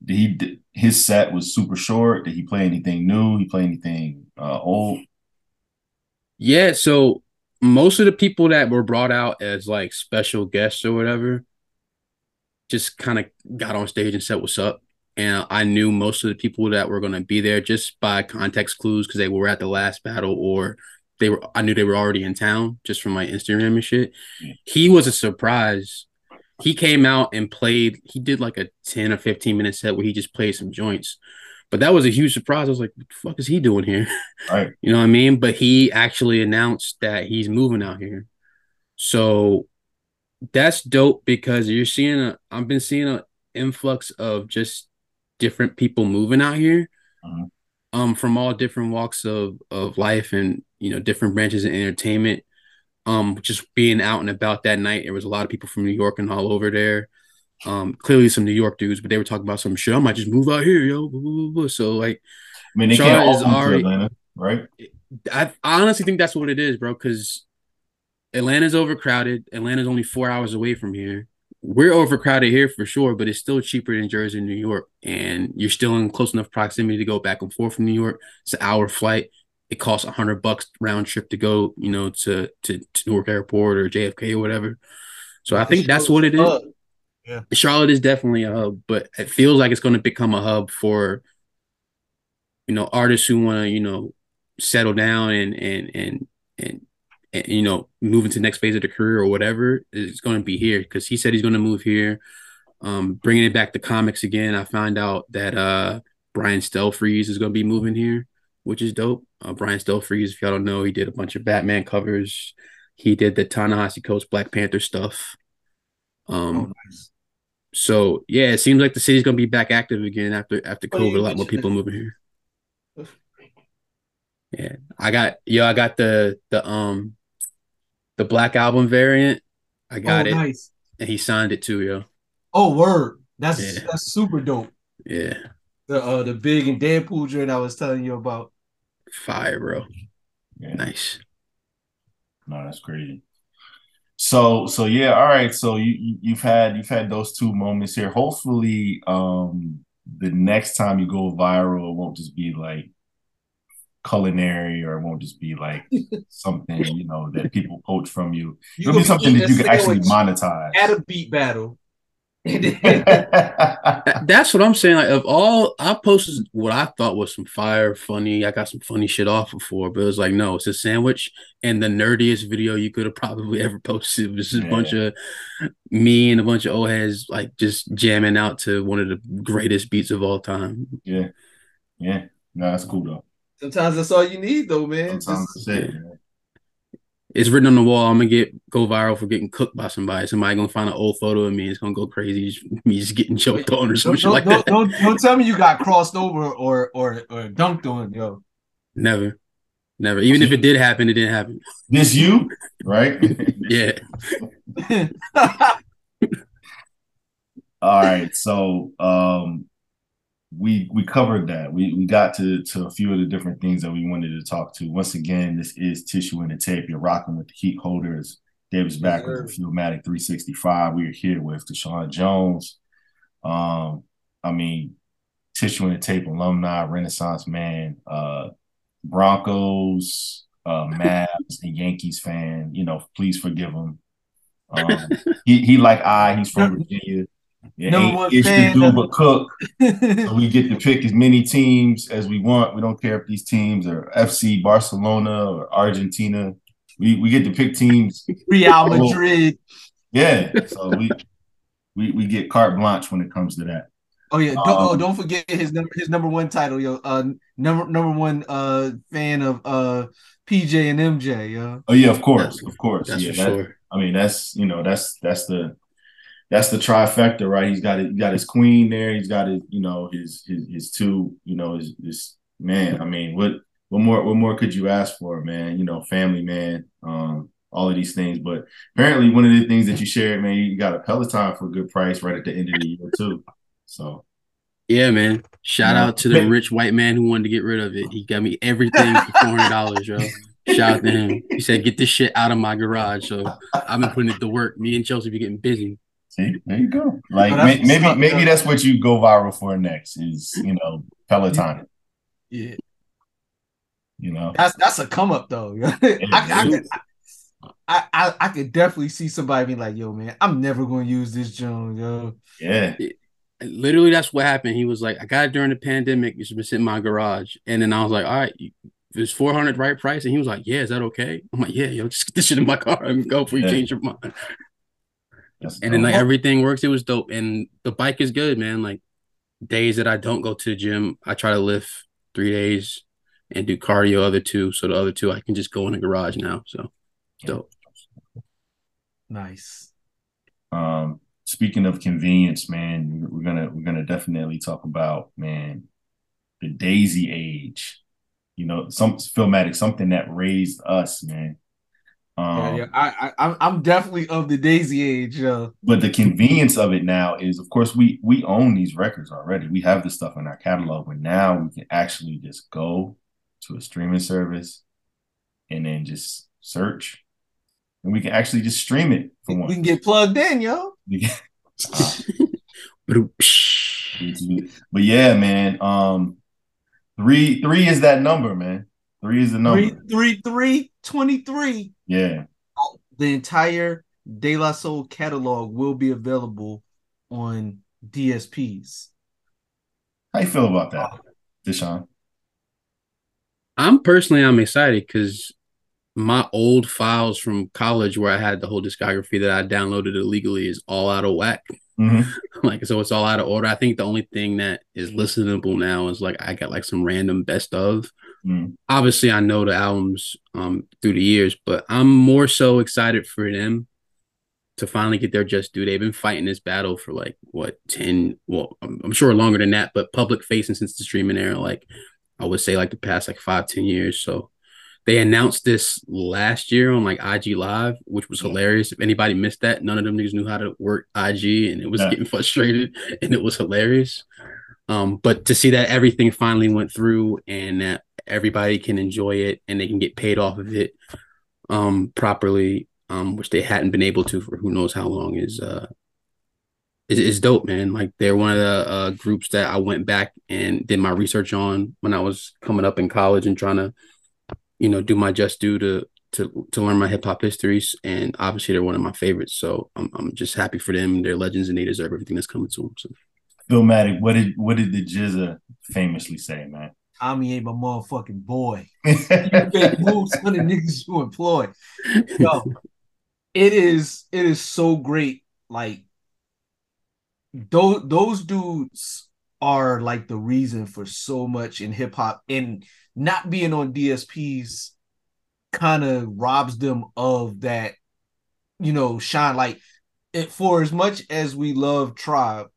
did he did, his set was super short. Did he play anything new? He play anything uh, old? Yeah, so most of the people that were brought out as like special guests or whatever just kind of got on stage and said what's up. And I knew most of the people that were going to be there just by context clues because they were at the last battle or they were I knew they were already in town just from my Instagram and shit. He was a surprise. He came out and played, he did like a 10 or 15 minute set where he just played some joints. But that was a huge surprise. I was like, what the fuck is he doing here? Right. You know what I mean? But he actually announced that he's moving out here. So that's dope because you're seeing a I've been seeing an influx of just different people moving out here, Mhm. um, from all different walks of of life and you know different branches of entertainment. Um, just being out and about that night, there was a lot of people from New York and all over there. Um, clearly some New York dudes, but they were talking about some shit. I might just move out here, yo. blah, blah, blah, blah. So like, I mean, they Charlotte can't all come to Atlanta, right? I, I honestly think that's what it is, bro. Because Atlanta's overcrowded. Atlanta's only four hours away from here. We're overcrowded here for sure, but it's still cheaper than Jersey and New York. And you're still in close enough proximity to go back and forth from New York. It's an hour flight. It costs a hundred bucks round trip to go, you know, to, to to Newark Airport or JFK or whatever. So I think that's what it is. Uh, Charlotte is definitely a hub, but it feels like it's going to become a hub for, you know, artists who want to, you know, settle down and and and and, and you know move into the next phase of their career or whatever It's going to be here because he said he's going to move here. Um, bringing it back to comics again, I found out that uh Brian Stelfreeze is going to be moving here, which is dope. Uh, Brian Stelfreeze, if y'all don't know, he did a bunch of Batman covers. He did the Ta-Nehisi Coates Black Panther stuff. Um, oh, nice. so yeah, it seems like the city's gonna be back active again after after Oh, COVID. A lot more people it. moving here. Yeah, I got yo, I got the the um the black album variant. I got oh, it, nice. and he signed it too, yo. Oh, word. That's Yeah. that's super dope. Yeah, The uh the big and Deadpool joint I was telling you about. Fire, bro. Yeah. Nice. No, that's crazy. So so yeah, all right. So you you- you've had you've had those two moments here. Hopefully, um, the next time you go viral, it won't just be like culinary or it won't just be like something you know that people poach from you. You It'll be something that you can actually monetize. at a beat battle. And then- That- That's what I'm saying. Like of all, I posted what I thought was some fire, funny. I got some funny shit off before, but it was like, no, it's a sandwich and the nerdiest video you could have probably ever posted. It was just a bunch of me and a bunch of old heads like just jamming out to one of the greatest beats of all time. yeah, yeah. No, that's cool though. Sometimes that's all you need though, man. Sometimes Just- that's it. man. It's written on the wall. I'm gonna get go viral for getting cooked by somebody. Somebody gonna find an old photo of me. It's gonna go crazy. Just- Me just getting choked on or some don't, shit like don't, that. don't, don't tell me you got crossed over or or or dunked on, yo. Never, never. Even if it did happen, it didn't happen. This you, right? Yeah. All right, so um, we we covered that. We we got to to a few of the different things that we wanted to talk to. Once again, this is Tissue in the Tape. You're rocking with the heat holders. Davis back with the Philmatic 365. We are here with Deshaun Jones. Um, I mean, Tissue in the Tape alumni, Renaissance man, uh, Broncos, uh, Mavs, and Yankees fan. You know, please forgive him. Um, he he like I. He's from Virginia. Yeah, Number ain't one ish fan do but cook. So we get to pick as many teams as we want. We don't care if these teams are FC Barcelona or Argentina. We we get to pick teams. Real Madrid. Yeah. So we we we get carte blanche when it comes to that. Oh yeah, don't, oh, Um, don't forget his number his number one title, yo. Uh, number number one uh fan of uh PJ and MJ, yo. Oh yeah, of course, of course. That's yeah, for that- sure. I mean, that's you know, that's that's the that's the trifecta, right? He's got it, he got his queen there. He's got his, you know, his his his two, you know, his his man. I mean, what what more what more could you ask for, man? You know, family man, um, all of these things. But apparently, one of the things that you shared, man, you got a Peloton for a good price right at the end of the year too. So Yeah, man. Shout Yeah. out to the rich white man who wanted to get rid of it. He got me everything for four hundred dollars, yo. Shout out to him. He said, "Get this shit out of my garage." So I've been putting it to work. Me and Chelsea be getting busy. See, there you go. Like Oh, that's maybe maybe that's what you go viral for next is you know Peloton. Yeah, You know, that's that's a come up though. I, I, could- I, I I could definitely see somebody be like, "Yo, man, I'm never going to use this Jones, yo." yeah. Literally, that's what happened. He was like, "I got it during the pandemic. It's been sitting in my garage." And then I was like, "All right, you- is four hundred right price?" And he was like, "Yeah, is that okay?" I'm like, "Yeah, yo, just get this shit in my car and go before you Yeah. change your mind." That's And then like everything works. It was dope, and the bike is good, man. Like days that I don't go to the gym, I try to lift three days and do cardio other two. So the other two I can just go in the garage now. So dope. Nice. Um, speaking of convenience, man, we're gonna we're gonna definitely talk about man the Daisy age. You know, some Philmatic, something that raised us, man. Um, yeah, yeah. I, I I'm- I'm definitely of the Daisy age. Uh, but the convenience of it now is, of course, we we own these records already. We have this stuff in our catalog, but now we can actually just go to a streaming service and then just search, and we can actually just stream it for we one. can get plugged in, yo. We But but yeah, man. Um, three three is that number, man. Three is the number. Three, three, three, 23. Yeah. The entire De La Soul catalog will be available on DSPs. How you feel about that, Deshaun? I'm personally I'm excited because my old files from college where I had the whole discography that I downloaded illegally is all out of whack. Mhm. like so it's all out of order. I think the only thing that is listenable now is like I got like some random best of. Mm. Obviously I know the albums um through the years, but I'm more so excited for them to finally get their just due. They've been fighting this battle for like what 10 well I'm, I'm sure longer than that, but public facing since the streaming era like I would say like the past like five, 10 years. So they announced this last year on like IG Live, which was Yeah. hilarious. If anybody missed that, none of them niggas knew how to work IG and it was Yeah. getting frustrated and it was hilarious. Um, but to see that everything finally went through and that everybody can enjoy it and they can get paid off of it um properly, um, which they hadn't been able to for who knows how long is uh is, is dope, man. Like they're one of the uh, groups that I went back and did my research on when I was coming up in college and trying to, you know, do my just due to to to learn my hip hop histories. And obviously, they're one of my favorites. So I'm I'm just happy for them. They're legends and they deserve everything that's coming to them. So Philmatic, what did what did the Jizza famously say, man? Tommy ain't my motherfucking boy. You make moves on the niggas you employ. Yo, it is it is so great. Like those those dudes are like the reason for so much in hip hop and not being on DSPs kind of robs them of that, you know, shine. Like it for as much as we love Tribe,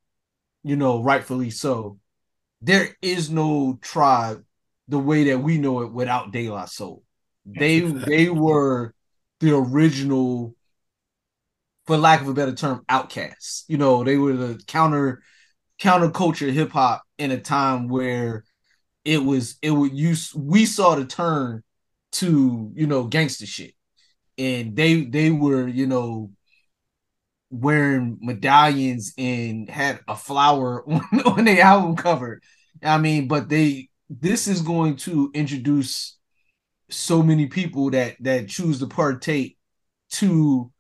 you know, rightfully so, there is no Tribe the way that we know it without De La Soul. They That's a fact. they were the original, for lack of a better term, outcasts. You know, they were the counter counterculture hip hop in a time where it was it would use we saw the turn to you know gangster shit, and they they were you know wearing medallions and had a flower on, on their album cover. I mean, but they this is going to introduce so many people that that choose to partake to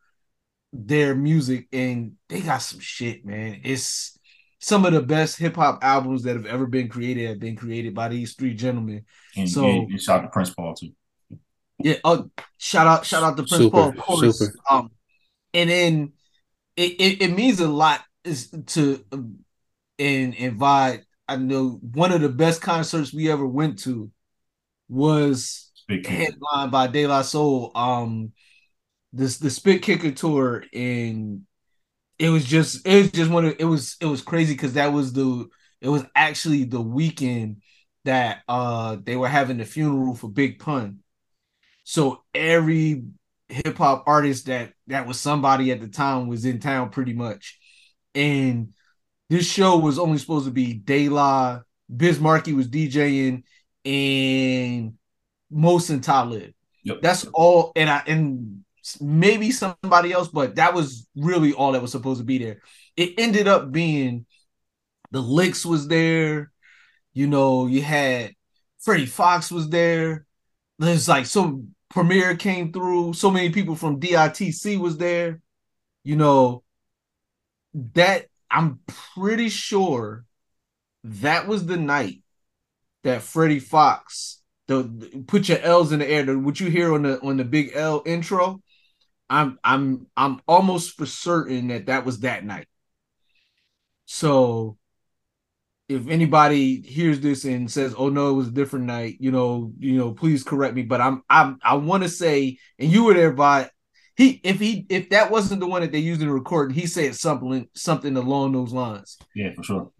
their music and they got some shit, man. It's some of the best hip hop albums that have ever been created have been created by these three gentlemen. And, So- and, and shout out to Prince Paul too. Yeah. Oh, shout out, shout out to Prince Super, Paul, of course. super. Um, and then it, it it means a lot is to um, and invite. I know one of the best concerts we ever went to was headlined by De La Soul. Um, this the Spit Kicker tour, and it was just it was just one of it was it was crazy because that was the it was actually the weekend that uh they were having the funeral for Big Pun. So every hip hop artist that that was somebody at the time was in town pretty much, and this show was only supposed to be De La, Biz Markie was DJing, and Mos and Talib. Yep. That's all, and I and maybe somebody else, but that was really all that was supposed to be there. It ended up being the Lox was there, you know, you had Freddie Foxxx was there. There's like so Premier came through, so many people from DITC was there, you know. That I'm pretty sure that was the night that Freddie Foxxx the, the- put your L's in the air. The, what you hear on the on the big L intro, I'm I'm I'm almost for certain that that was that night. So if anybody hears this and says, "Oh no, it was a different night," you know, you know, please correct me. But I'm I'm I want to say, and you were there, but he if he if that wasn't the one that they used in the recording, he said something something along those lines. Yeah, for sure.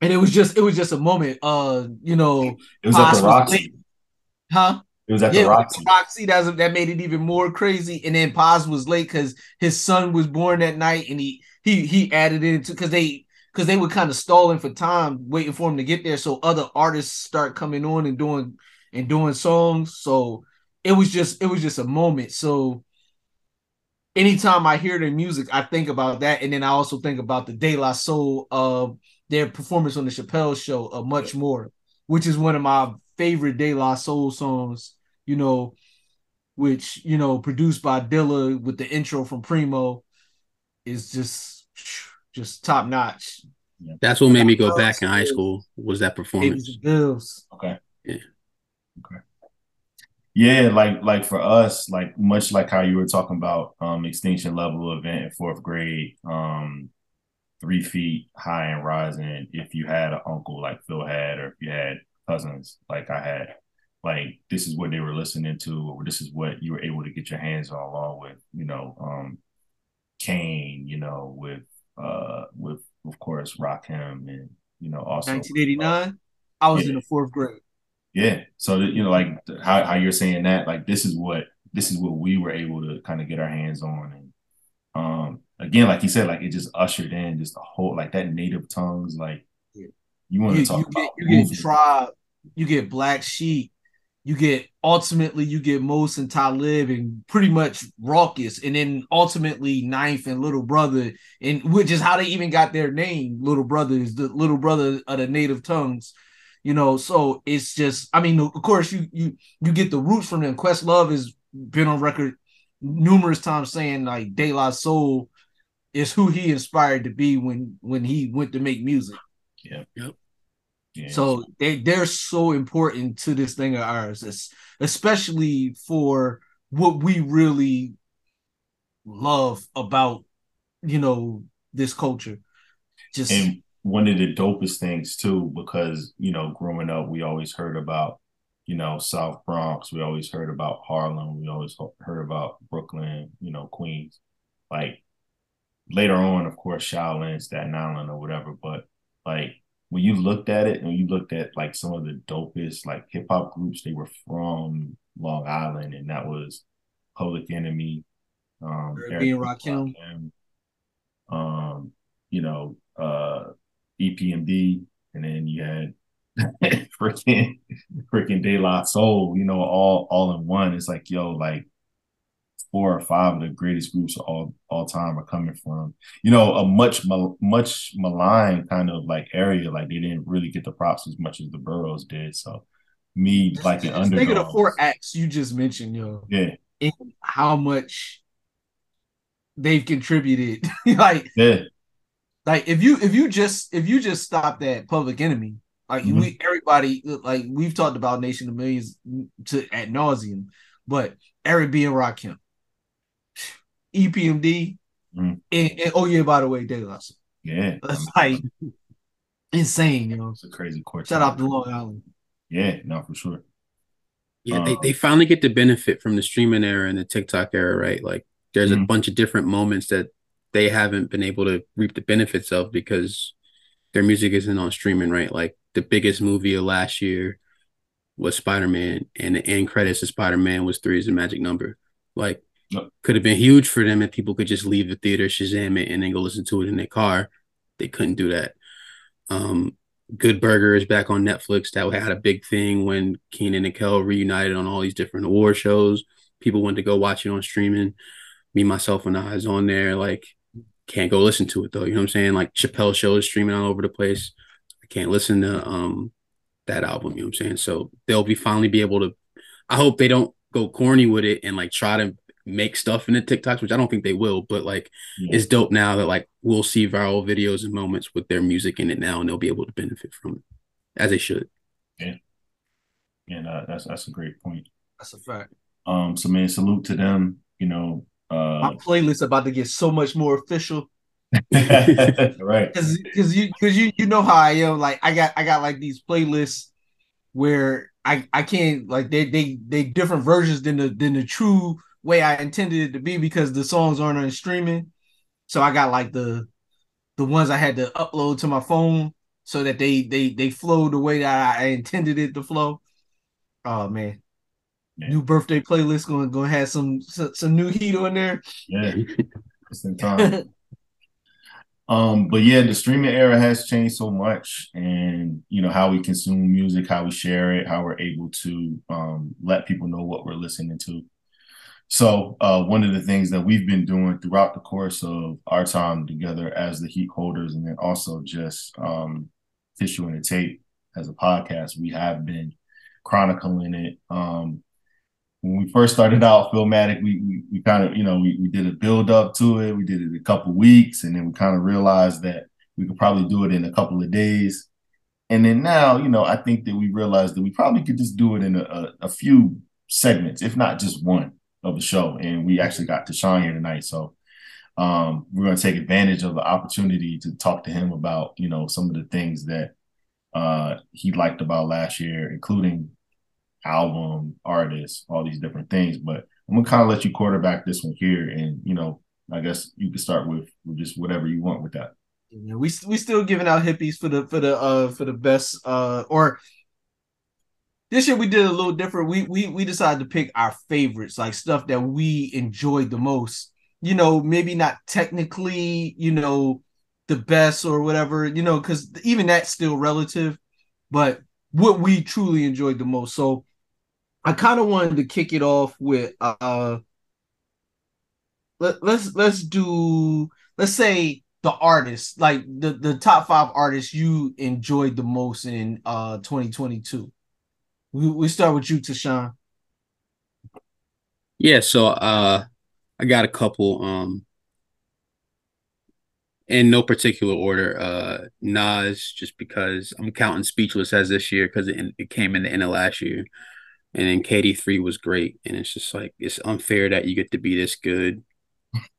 And it was just it was just a moment. Uh, you know, It was at the Roxy. huh? It was at yeah, the Roxy. Roxy. That's that made it even more crazy. And then Pos was late because his son was born that night, and he he he added it into because they because they were kind of stalling for time, waiting for him to get there, so other artists start coming on and doing and doing songs. So it was just it was just a moment. So anytime I hear their music, I think about that, and then I also think about the De La Soul of their performance on the Chappelle Show, uh, much more, which is one of my favorite De La Soul songs. You know, which you know produced by Dilla with the intro from Primo, is just just top notch. That's what made me go back in high school was that performance. and Bills. Okay. Yeah. Okay. Yeah, like like for us, like much like how you were talking about um extinction level event in fourth grade, um three feet high and rising if you had an uncle like Phil had or if you had cousins like I had. Like this is what they were listening to, or this is what you were able to get your hands on along with, you know, um Kane, you know, with uh with of course Rakim and you know also 1989. I was Yeah. in the fourth grade. Yeah. So that, you know, like how how you're saying that, like this is what this is what we were able to kind of get our hands on, and um, again, like you said, like it just ushered in just a whole like that native tongues, like Yeah. you want to talk you about get you get. Tribe, you get Black Sheep, you get ultimately you get Mos and Talib and pretty much Rawkus, and then ultimately Ninth and Little Brother, and which is how they even got their name. Little Brother is the little brother of the native tongues. You know, so it's just, I mean, of course, you you you get the roots from them. Questlove has been on record numerous times saying like De La Soul is who he inspired to be when when he went to make music. Yeah. Yeah. So they they're so important to this thing of ours, es- especially for what we really love about you know this culture. Just and one of the dopest things too, because you know, growing up, we always heard about you know South Bronx, we always heard about Harlem, we always heard about Brooklyn, you know, Queens. Like later on, of course, Shaolin, Staten Island, or whatever. But like when you looked at it, and you looked at like some of the dopest like hip hop groups, they were from Long Island, and that was Public Enemy, um, Eric Eric B. B. Rakim. Rakim, um, you know, uh, EPMD, and then you had freaking freaking De La Soul, you know, all all in one. It's like, yo, like four or five of the greatest groups of all all time are coming from, you know, a much much maligned kind of like area. Like they didn't really get the props as much as the Boroughs did. So me like an just think of the four acts you just mentioned, yo, Yeah, and how much they've contributed. like yeah, like if you if you just if you just stop that public enemy like Mhm. we everybody like we've talked about nation of millions to at nauseum but eric b and rakim epmd Mhm. and, and oh yeah by the way de la Soul. yeah. that's like insane you know It's a crazy quartet. shout out to long island Yeah, no, for sure. Yeah, they, Um, they finally get the benefit from the streaming era and the TikTok era, right? Like there's a Mhm. bunch of different moments that they haven't been able to reap the benefits of because their music isn't on streaming, right? Like the biggest movie of last year was Spider-Man and the end credits of Spider-Man was three is a magic number. Like Could have been huge for them if people could just leave the theater, Shazam it, and then go listen to it in their car. They couldn't do that. Um, Good Burger is back on Netflix. That had a big thing when Kenan and Kel reunited on all these different award shows. People went to go watch it on streaming. Me, myself, and I is on there. Like, can't go listen to it though. You know what I'm saying? Like Chappelle show is streaming all over the place. I can't listen to um that album. You know what I'm saying? So they'll be finally be able to. I hope they don't go corny with it and like try to make stuff in the TikToks, which I don't think they will. But like, Yeah. it's dope now that like we'll see viral videos and moments with their music in it now, and they'll be able to benefit from it as they should. Yeah. And uh, that's that's a great point. that's a fact Um, so man, salute to them. You know, Uh my playlist about to get so much more official right? because because you because you you know how I am. Like I got I got like these playlists where I I can't like they they they different versions than the than the true way I intended it to be because the songs aren't on streaming. So I got like the the ones I had to upload to my phone so that they they they flow the way that I intended it to flow. Oh man. Yeah. New birthday playlist going going to have some, some some new heat on there. Yeah, just in time. Um, but yeah, the streaming era has changed so much, and you know how we consume music, how we share it, how we're able to um, let people know what we're listening to. So, uh, one of the things that we've been doing throughout the course of our time together as the Heat holders, and then also just um, tissue and tape as a podcast, we have been chronicling it. Um, when we first started out Philmatic, we we, we kind of you know we, we did a build up to it. We did it a couple weeks, and then we kind of realized that we could probably do it in a couple of days. And then now, you know, I think that we realized that we probably could just do it in a, a, a few segments, if not just one of the show. And we actually got Deshaun here tonight, so um, we're going to take advantage of the opportunity to talk to him about you know some of the things that uh, he liked about last year, including album, artists, all these different things. But I'm gonna kind of let you quarterback this one here, and you know, I guess you can start with, with just whatever you want with that. Yeah, we we still giving out hippies for the for the uh for the best uh or this year we did a little different. We we we decided to pick our favorites, like stuff that we enjoyed the most. You know, maybe not technically, you know, the best or whatever, you know, because even that's still relative, but what we truly enjoyed the most. So I kind of wanted to kick it off with uh let, let's let's do let's say the artists, like the the top five artists you enjoyed the most in uh 2022. We start with you, Deshaun. Yeah, so uh I got a couple um in no particular order. Uh Nas, just because I'm counting Speechless as this year because it, it came in the end of last year. And then KD3 was great. And it's just like it's unfair that you get to be this good.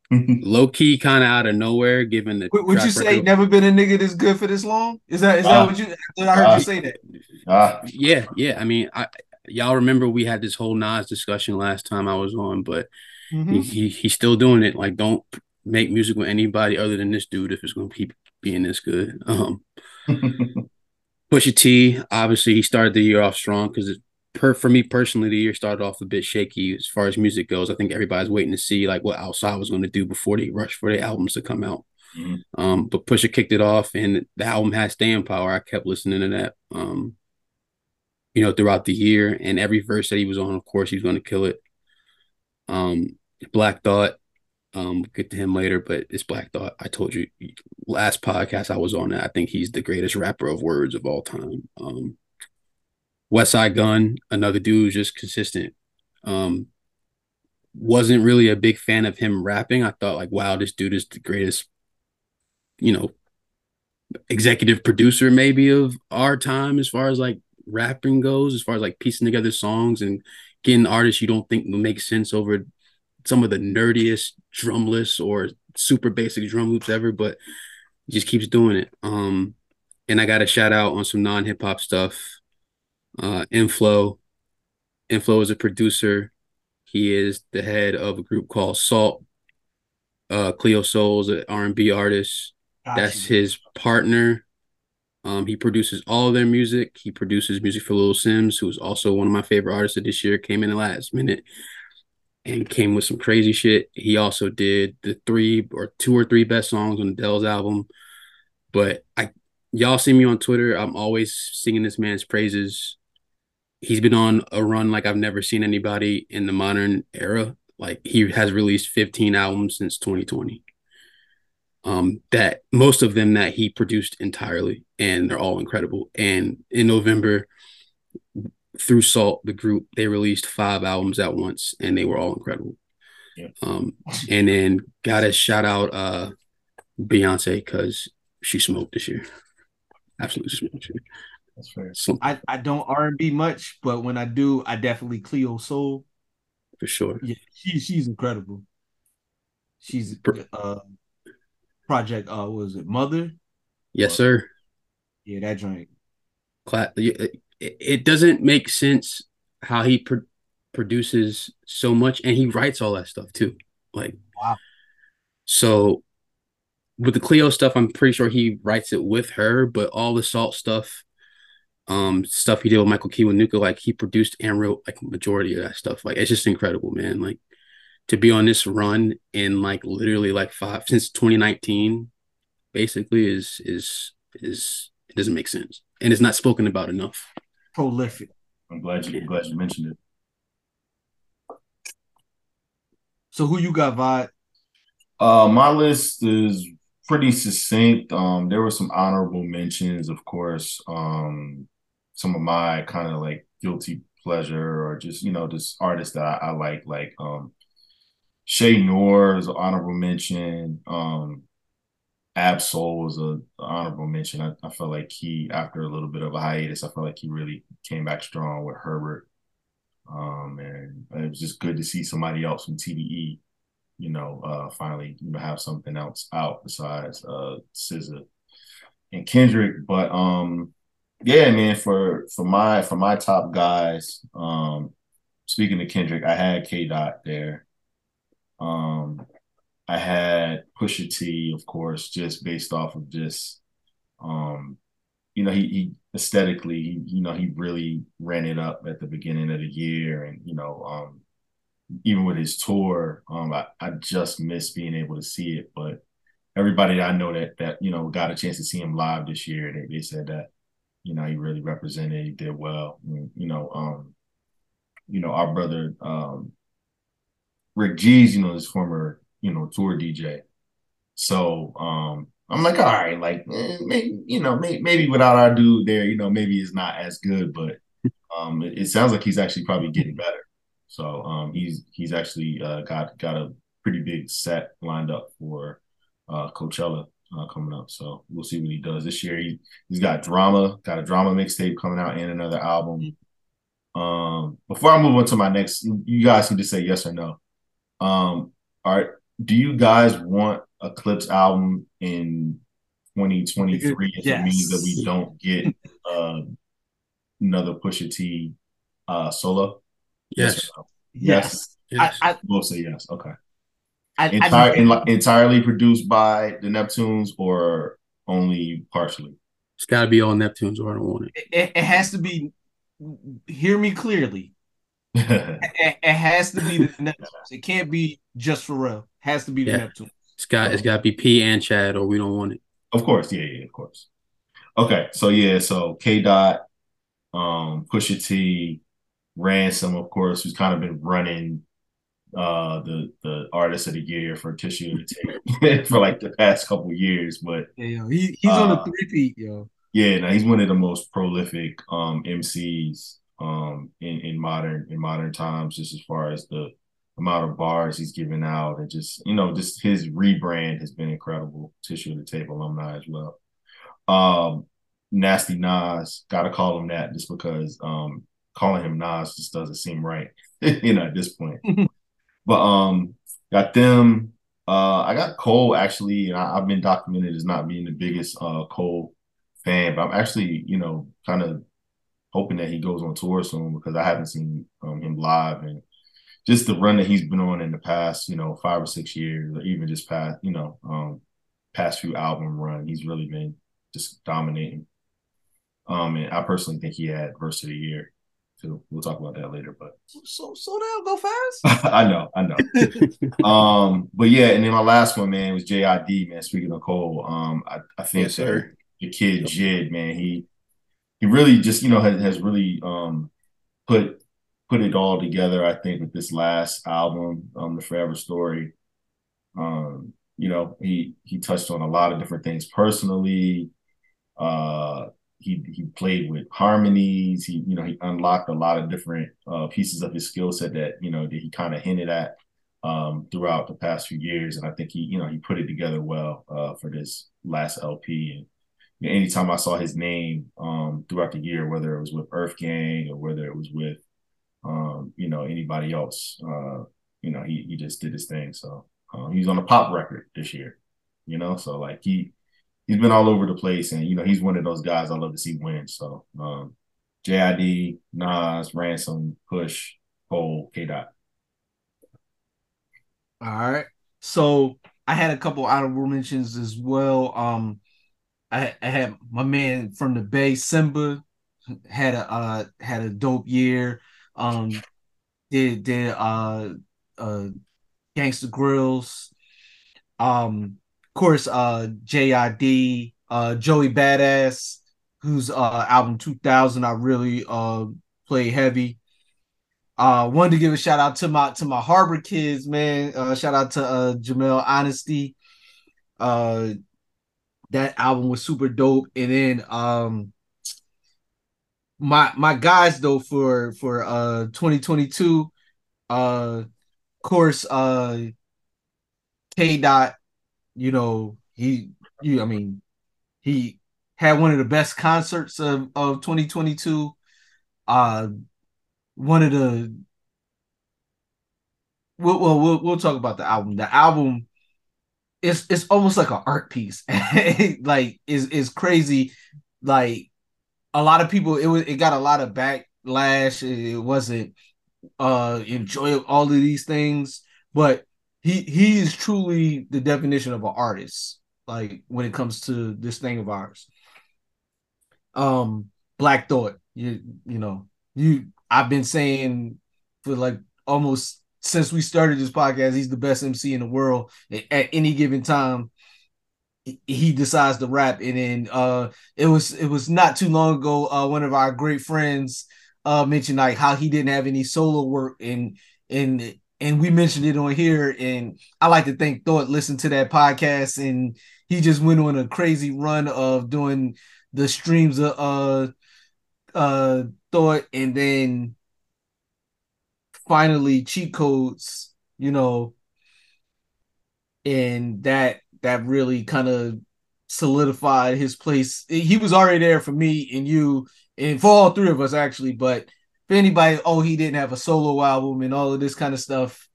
Low key, kind of out of nowhere, given the Would, would you say record. never been a nigga this good for this long? Is that is that Uh, what you? I heard uh, you say that. Ah, Yeah, yeah. I mean, I y'all remember we had this whole Nas discussion last time I was on, but Mhm. he, he he's still doing it. Like, don't make music with anybody other than this dude if it's going to keep being this good. Um, Pusha T, obviously, he started the year off strong because per for me personally, the year started off a bit shaky as far as music goes. I think everybody's waiting to see like what Outside was going to do before they rush for their albums to come out. Mhm. Um, but Pusha kicked it off, and the album has staying power. I kept listening to that. Um, you know, throughout the year, and every verse that he was on, of course, he was going to kill it. Um, Black Thought, um, we'll get to him later, but it's Black Thought. I told you last podcast I was on that. I think he's the greatest rapper of words of all time. Um, Westside Gunn, another dude who's just consistent. Um, wasn't really a big fan of him rapping. I thought like, wow, this dude is the greatest, you know, executive producer maybe of our time as far as like rapping goes, as far as like piecing together songs and getting artists you don't think make sense over some of the nerdiest drumless or super basic drum loops ever, but just keeps doing it. Um, and I got a shout out on some non hip hop stuff. Uh, Inflo. Inflo is a producer. He is the head of a group called SAULT. Uh, Cleo Sol's an R&B artist. That's his partner. Um, he produces all of their music. He produces music for Little Simz, who's also one of my favorite artists of this year. Came in the last minute and came with some crazy shit. He also did the three or two or three best songs on Adele's album. But I, y'all see me on Twitter. I'm always singing this man's praises. He's been on a run like I've never seen anybody in the modern era. Like he has released 15 albums since 2020 um, that most of them that he produced entirely, and they're all incredible. And in November, through SAULT, the group, they released five albums at once, and they were all incredible. Yeah. Um, and then gotta shout out uh Beyonce because she smoked this year. Absolutely smoked this year. That's fair. So, I, I don't R and B much, but when I do, I definitely Cleo Sol. for sure. Yeah, she she's incredible. She's uh project uh what was it Mother? Yes, sir. Yeah, that joint. Cla- it, it doesn't make sense how he pro- produces so much and he writes all that stuff too. Like Wow. So with the Cleo stuff, I'm pretty sure he writes it with her, but all the salt stuff, um, stuff he did with Michael Kiwanuka, like he produced and wrote like majority of that stuff. Like it's just incredible, man. Like to be on this run in like literally like five since 2019, basically is is is it doesn't make sense and it's not spoken about enough. Prolific. I'm glad you I'm glad you mentioned it. So who you got, Vod? Uh, my list is pretty succinct. Um, there were some honorable mentions, of course. Um, some of my kind of like guilty pleasure or just you know just artists that I, I like, like um, Shay Noor is an honorable mention. Um, Ab-Soul was a honorable mention. I, I felt like he, after a little bit of a hiatus, I felt like he really came back strong with Herbert. Um, and it was just good to see somebody else from TDE, you know, uh, finally, you know, have something else out besides uh SZA and Kendrick. But um, yeah, man, for for my for my top guys, um, speaking to Kendrick, I had K Dot there. Um, I had Pusha T, of course, just based off of just, um, you know, he, he aesthetically, he, you know, he really ran it up at the beginning of the year, and you know, um, even with his tour, um, I, I just miss being able to see it. But everybody I know that that you know got a chance to see him live this year, they, they said that, you know, he really represented, he did well. You know, um, you know, our brother, um, Rick G's, you know, his former you know, tour DJ. So um I'm like, all right, like eh, maybe you know, may, maybe without our dude there, you know, maybe it's not as good, but um it, it sounds like he's actually probably getting better. So um he's he's actually uh, got got a pretty big set lined up for uh Coachella uh, coming up. So we'll see what he does this year. He he's got drama, got a drama mixtape coming out and another album. Um before I move on to my next, you guys can just say yes or no. Um all right, do you guys want a Clipse album in 2023 if Yes. it means that we don't get uh, another Pusha T uh, solo? Yes. or no? Yes. Yes. I, I, We'll say yes. Okay. I, Entire, I, en- entirely produced by the Neptunes or only partially? it's gotta be all Neptunes or I don't want it. it, it has to be. Hear me clearly. It, it has to be the Neptunes. It can't be just Pharrell. It has to be the Yeah. Neptunes. It's got it's gotta be P and Chad or we don't want it. Of course, yeah, yeah, of course. Okay, so yeah, so K Dot, um, Pusha T, Ransom, of course, who's kind of been running uh the the artist of the year for Tissue Tape for like the past couple years, but Yeah, he, he's on a Uh, three peat, yo. yeah, now he's one of the most prolific um MCs um in, in modern in modern times, just as far as the amount of bars he's given out and just you know, just his rebrand has been incredible. Tissue in the Tape alumni as well. Um Nasty Nas, gotta call him that just because um calling him Nas just doesn't seem right, you know, at this point. but um got them. Uh I got Cole actually, and I, I've been documented as not being the biggest uh Cole fan, but I'm actually, you know, kind of hoping that he goes on tour soon because I haven't seen um, him live and just the run that he's been on in the past, you know, five or six years, or even just past, you know, um, past few album run, he's really been just dominating. Um, and I personally think he had verse of the year too. We'll talk about that later, but So so down, go fast. I know, I know. um, but yeah, and then my last one, man, was JID, man. Speaking of Cole, um, I, I think Yes, sir. the kid Jid, man, he he really just, you know, has, has really um put put it all together, I think, with this last album, um, The Forever Story. Um, you know, he he touched on a lot of different things personally. Uh he he played with harmonies. He you know he unlocked a lot of different uh, pieces of his skill set that you know that he kind of hinted at um, throughout the past few years, and I think he you know he put it together well uh, for this last LP. And you know, anytime I saw his name um, throughout the year, whether it was with Earth Gang or whether it was with um, you know anybody else, uh, you know he he just did his thing. So uh, he's on a pop record this year, you know. So like he he's been all over the place, and you know he's one of those guys I love to see win. So um, JID, Nas, Ransom, Push, Cole, K Dot. All right. So I had a couple honorable mentions as well. Um, I, I had my man from the Bay, Symba, had a uh had a dope year. Um, did did uh uh Gangsta Grillz. Um, course, uh JID, uh Joey Badass, whose uh album 2000 I really uh play heavy. Uh, wanted to give a shout out to my to my Harbor kids, man. Uh, shout out to uh Jamel Honesty. Uh, that album was super dope. And then um, my my guys though for for uh 2022, uh, of course, uh, K Dot. You know he, you I mean, he had one of the best concerts of of 2022. Uh one of the we'll, we'll we'll we'll talk about the album. The album it's it's almost like an art piece. like is is crazy. Like a lot of people it was it got a lot of backlash. It wasn't uh enjoy all of these things, but he he is truly the definition of an artist. Like when it comes to this thing of ours. Um Black Thought, you you know, you I've been saying for like almost since we started this podcast, he's the best MC in the world. At any given time, he decides to rap, and then uh, it was it was not too long ago. Uh, one of our great friends uh mentioned like how he didn't have any solo work, and and and we mentioned it on here. And I like to think Thought listened to that podcast, and he just went on a crazy run of doing the streams of uh uh thought and then finally cheat codes you know and that that really kind of solidified his place he was already there for me and you and for all three of us actually but for anybody oh he didn't have a solo album and all of this kind of stuff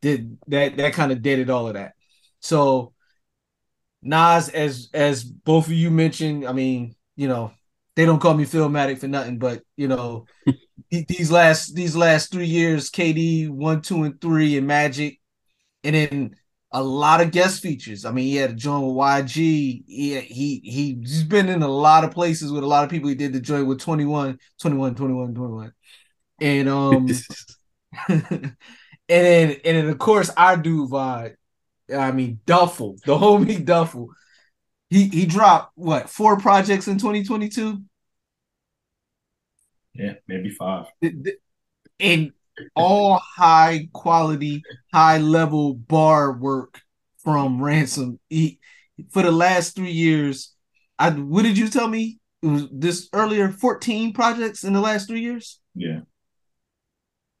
did that that kind of deaded all of that. So Nas as as both of you mentioned I mean you know they don't call me Philmatic for nothing, but you know, these last these last three years, KD one, two, and three, and Magic, and then a lot of guest features. I mean, he had a joint with YG. He, he he he's been in a lot of places with a lot of people. He did the joint with 21, 21, 21, 21. And um and then and then of course our dude vibe. I mean Duffel, the homie Duffel he he dropped what four projects in 2022 yeah maybe five and all high quality high level bar work from ransom he for the last three years i what did you tell me it was this earlier 14 projects in the last three years yeah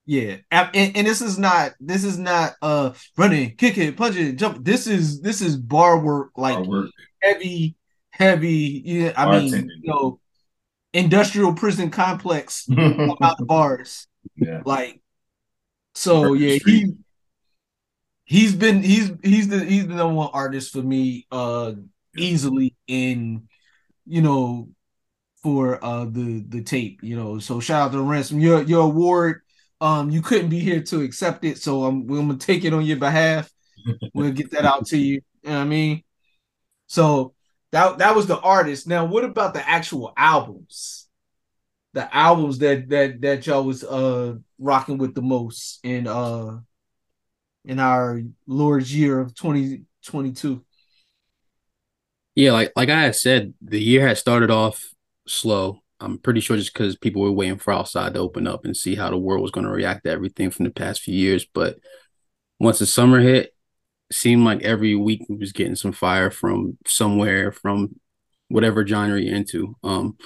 yeah, and, and, this is not this is not uh running, kicking, punching, punch jump. This is this is bar work, like bar work. heavy, heavy. Yeah, I mean, you know, industrial prison complex about bars. Yeah, like so. Yeah, he he's been he's he's the he's the number one artist for me, uh, easily in you know for uh the the tape. You know, so shout out to Ransom. Your your award um, you couldn't be here to accept it, so I'm, I'm gonna take it on your behalf. we'll get that out to you. You know what I mean? So that that was the artist. Now, what about the actual albums? The albums that that that y'all was uh rocking with the most in uh in our Lord's year of 2022. Yeah, like like I had said, the year had started off slow. I'm pretty sure just because people were waiting for outside to open up and see how the world was going to react to everything from the past few years. But once the summer hit, seemed like every week we was getting some fire from somewhere from whatever genre you're into. Um,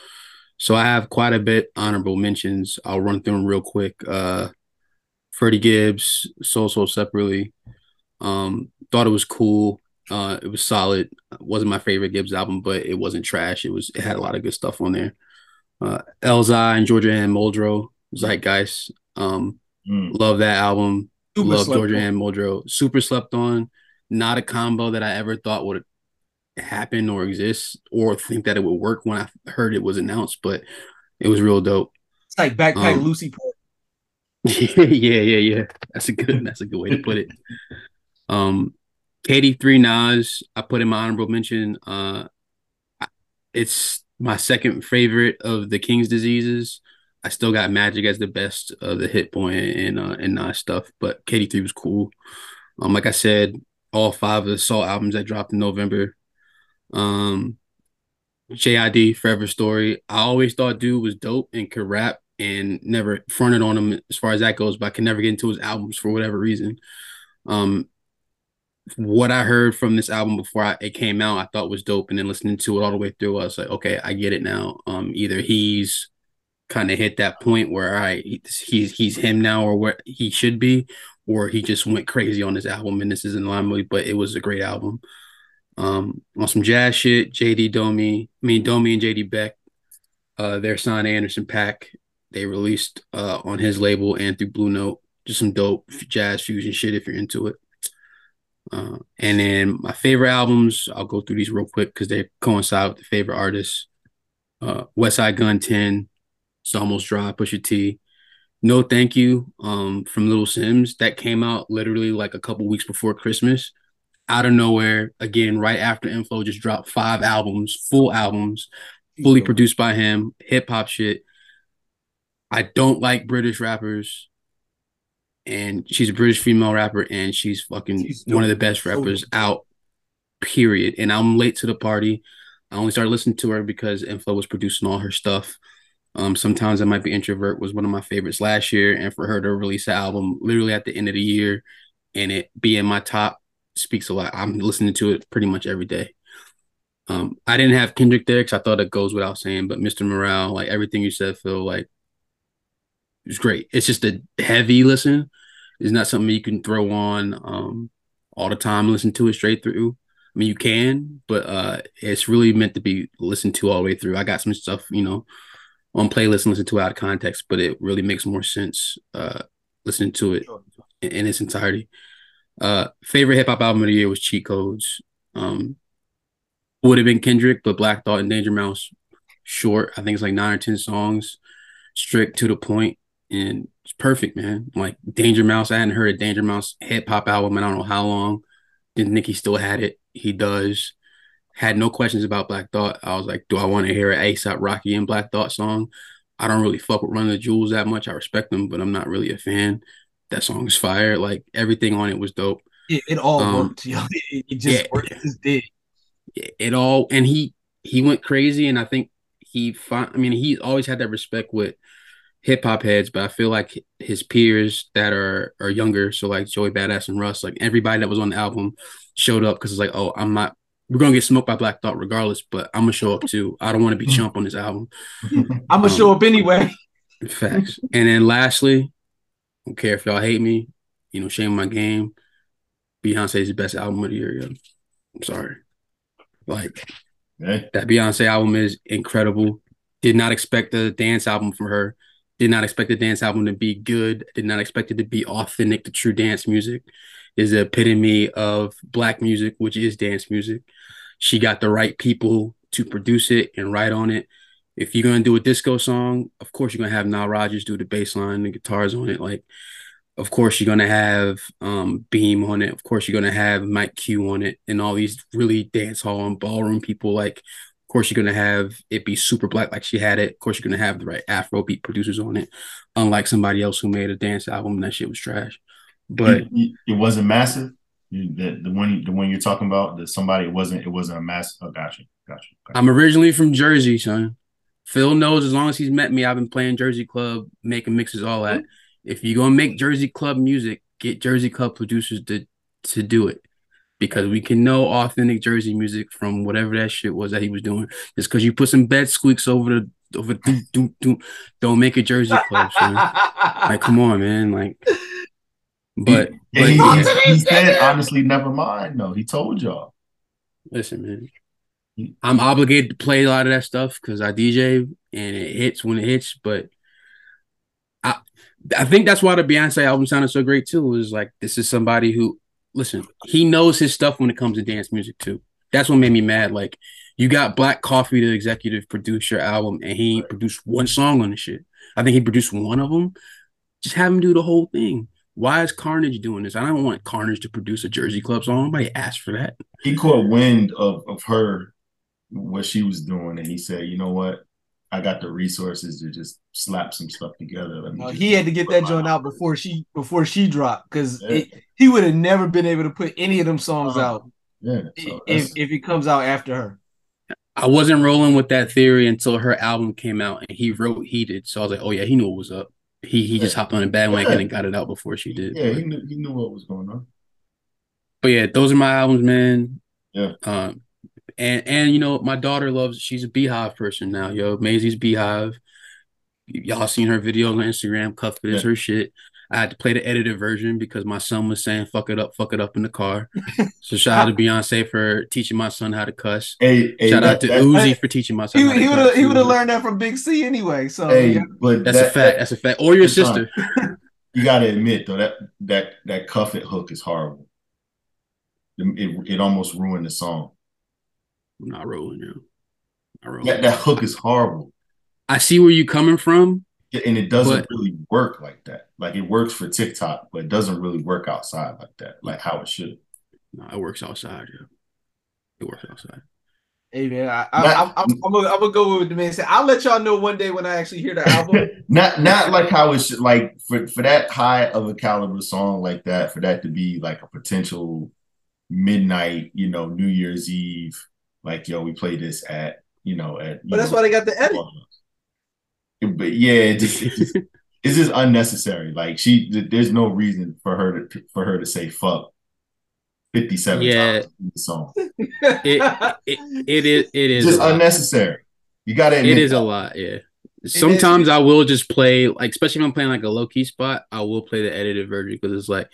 so I have quite a bit honorable mentions. I'll run through them real quick. Uh, Freddie Gibbs, Soul Sold Separately. Um, thought it was cool. Uh, it was solid. It wasn't my favorite Gibbs album, but it wasn't trash. It was. It had a lot of good stuff on there uh, Elzhi and Georgia Anne Muldrow, Zeitgeist. Um, mm. Love that album. Super love Georgia Anne Muldrow. Super slept on. Not a combo that I ever thought would happen or exist or think that it would work when I heard it was announced, but it was real dope. It's like backpack um, Lucy yeah, yeah, yeah. That's a good. That's a good way to put it. Um, KD3 Nas, I put in my honorable mention. Uh, it's my second favorite of the King's diseases. I still got Magic as the best of the Hit Boy and uh and Nas stuff, but KD3 was cool. Um, like I said, all five of the SAULT albums that dropped in November. Um, JID Forever Story. I always thought dude was dope and could rap and never fronted on him as far as that goes, but I could never get into his albums for whatever reason. Um, what I heard from this album before I, it came out, I thought was dope, and then listening to it all the way through, I was like, okay, I get it now. Um, either he's kind of hit that point where right, he's he's him now, or where he should be, or he just went crazy on this album, and this is in line with. But it was a great album. Um, on some jazz shit, JD Domi, I mean Domi and JD Beck, uh, their son Anderson .Paak. they released uh on his label and through Blue Note, just some dope jazz fusion shit if you're into it. Uh, and then my favorite albums, I'll go through these real quick because they coincide with the favorite artists. Uh, Westside Gunn 10, It's Almost Dry, Pusha T. No Thank You um, from Little Simz. That came out literally like a couple weeks before Christmas. Out of nowhere, again, right after Inflo just dropped five albums, full albums, fully produced by him, hip hop shit. I don't like British rappers and she's a British female rapper, and she's fucking she's one of the best rappers out. Period. And I'm late to the party. I only started listening to her because Inflo was producing all her stuff. Um, sometimes I might be introvert was one of my favorites last year, and for her to release an album literally at the end of the year and it be in my top speaks a lot. I'm listening to it pretty much every day. Um, I didn't have Kendrick there because I thought it goes without saying, but Mr. Morale, like everything you said, Phil, like it's great. It's just a heavy listen. It's not something you can throw on um, all the time, listen to it straight through. I mean, you can, but uh, it's really meant to be listened to all the way through. I got some stuff, you know, on playlist and listen to out of context, but it really makes more sense uh, listening to it in, in its entirety. Uh, favorite hip hop album of the year was Cheat Codes. Um, would have been Kendrick, but Black Thought and Danger Mouse short. I think it's like nine or ten songs, strict to the point and it's perfect, man. Like Danger Mouse, I hadn't heard a Danger Mouse hip hop album, and I don't know how long. Think he still had it. He does. Had no questions about Black Thought. I was like, do I want to hear an ASAP Rocky and Black Thought song? I don't really fuck with Run the Jewels that much. I respect them, but I'm not really a fan. That song is fire. Like everything on it was dope. It, it all um, worked. It, it just yeah, worked. It just did. It all and he he went crazy, and I think he. Find, I mean, he always had that respect with hip hop heads, but I feel like his peers that are are younger, so like Joey Badass and Russ, like everybody that was on the album showed up because it's like, oh, I'm not. We're gonna get smoked by Black Thought regardless, but I'm gonna show up too. I don't want to be chump on this album. I'm gonna um, show up anyway. Facts. And then lastly, don't care if y'all hate me, you know, shame my game. Beyonce's the best album of the year, yo. I'm sorry. Like that Beyonce album is incredible. Did not expect a dance album from her. Did not expect the dance album to be good. Did not expect it to be authentic to true dance music. Is the epitome of black music, which is dance music. She got the right people to produce it and write on it. If you're gonna do a disco song, of course you're gonna have Nile Rodgers do the bass line and guitars on it. Like, of course you're gonna have um, Beam on it. Of course you're gonna have Mike Q on it, and all these really dance hall and ballroom people like of course, you're gonna have it be super black like she had it. Of course, you're gonna have the right Afrobeat producers on it, unlike somebody else who made a dance album and that shit was trash. But it, it wasn't massive. The, the one the one you're talking about, that somebody it wasn't it wasn't a massive. Oh, gotcha, gotcha, gotcha. I'm originally from Jersey, son. Phil knows as long as he's met me, I've been playing Jersey Club, making mixes, all that. Mm-hmm. If you're gonna make Jersey Club music, get Jersey Club producers to to do it because we can know authentic Jersey music from whatever that shit was that he was doing. Just because you put some bed squeaks over the over do, do, do, don't make a Jersey club. like, come on, man. Like, but, he, but he, yeah. he said honestly, never mind. No, he told y'all. Listen, man. I'm obligated to play a lot of that stuff because I DJ and it hits when it hits. But I, I think that's why the Beyonce album sounded so great too. Was like this is somebody who listen, he knows his stuff when it comes to dance music too. That's what made me mad. Like, you got Black Coffee to executive produce your album, and he right. produced one song on the shit. I think he produced one of them. Just have him do the whole thing. Why is Carnage doing this? I don't want Carnage to produce a Jersey Club song. Nobody asked for that. He caught wind of of her what she was doing, and he said, "You know what? I got the resources to just slap some stuff together." Let me No, he had to get that joint out before she before she dropped because Yeah. he would have never been able to put any of them songs Uh-huh. out Yeah, so if if he comes out after her. I wasn't rolling with that theory until her album came out and he wrote Heated. So I was like, oh yeah, he knew what was up. He he just hopped on a bandwagon Yeah. and got it out before she did. yeah, he knew he knew what was going on. But yeah, those are my albums, man. Yeah. Um, and and you know, my daughter loves. She's a Beehive person now. Yo, Maisie's Beehive. Y'all seen her videos on Instagram. Cuff it is Yeah. her shit. I had to play the edited version because my son was saying "fuck it up, fuck it up" in the car. so shout out to Beyonce for teaching my son how to cuss. Hey, hey Shout that- out to that- Uzi for teaching my son. He how to he would cuss. have he would have learned that from Big C anyway. So Hey, yeah. but That's that, a fact. That's a fact. Or your sister. you got to admit though that that that cuff it hook is horrible. It, it, it almost ruined the song. I'm not rolling, yo. Not rolling. That that hook is horrible, I see where you're coming from. Yeah, and it doesn't But- really work like that. Like it works for TikTok, but it doesn't really work outside like that, like how it should. No, it works outside, yeah. It works outside. Hey man, I, I, Not- I'm, I'm, I'm, gonna, I'm gonna go with the man. Say, I'll let y'all know one day when I actually hear the album. not not like how it should like for for that high of a caliber song like that for that to be like a potential midnight you know new year's eve like yo we play this at you know at you but that's know, why they got the edit. but yeah it just, it just it's just unnecessary like she there's no reason for her to for her to say fuck 57 Yeah. times in the song It, it, it is. It is. just a lot. unnecessary you gotta admit It is a lot. Yeah. Sometimes I will just play like, especially if I'm playing like a low key spot, I will play the edited version because it's like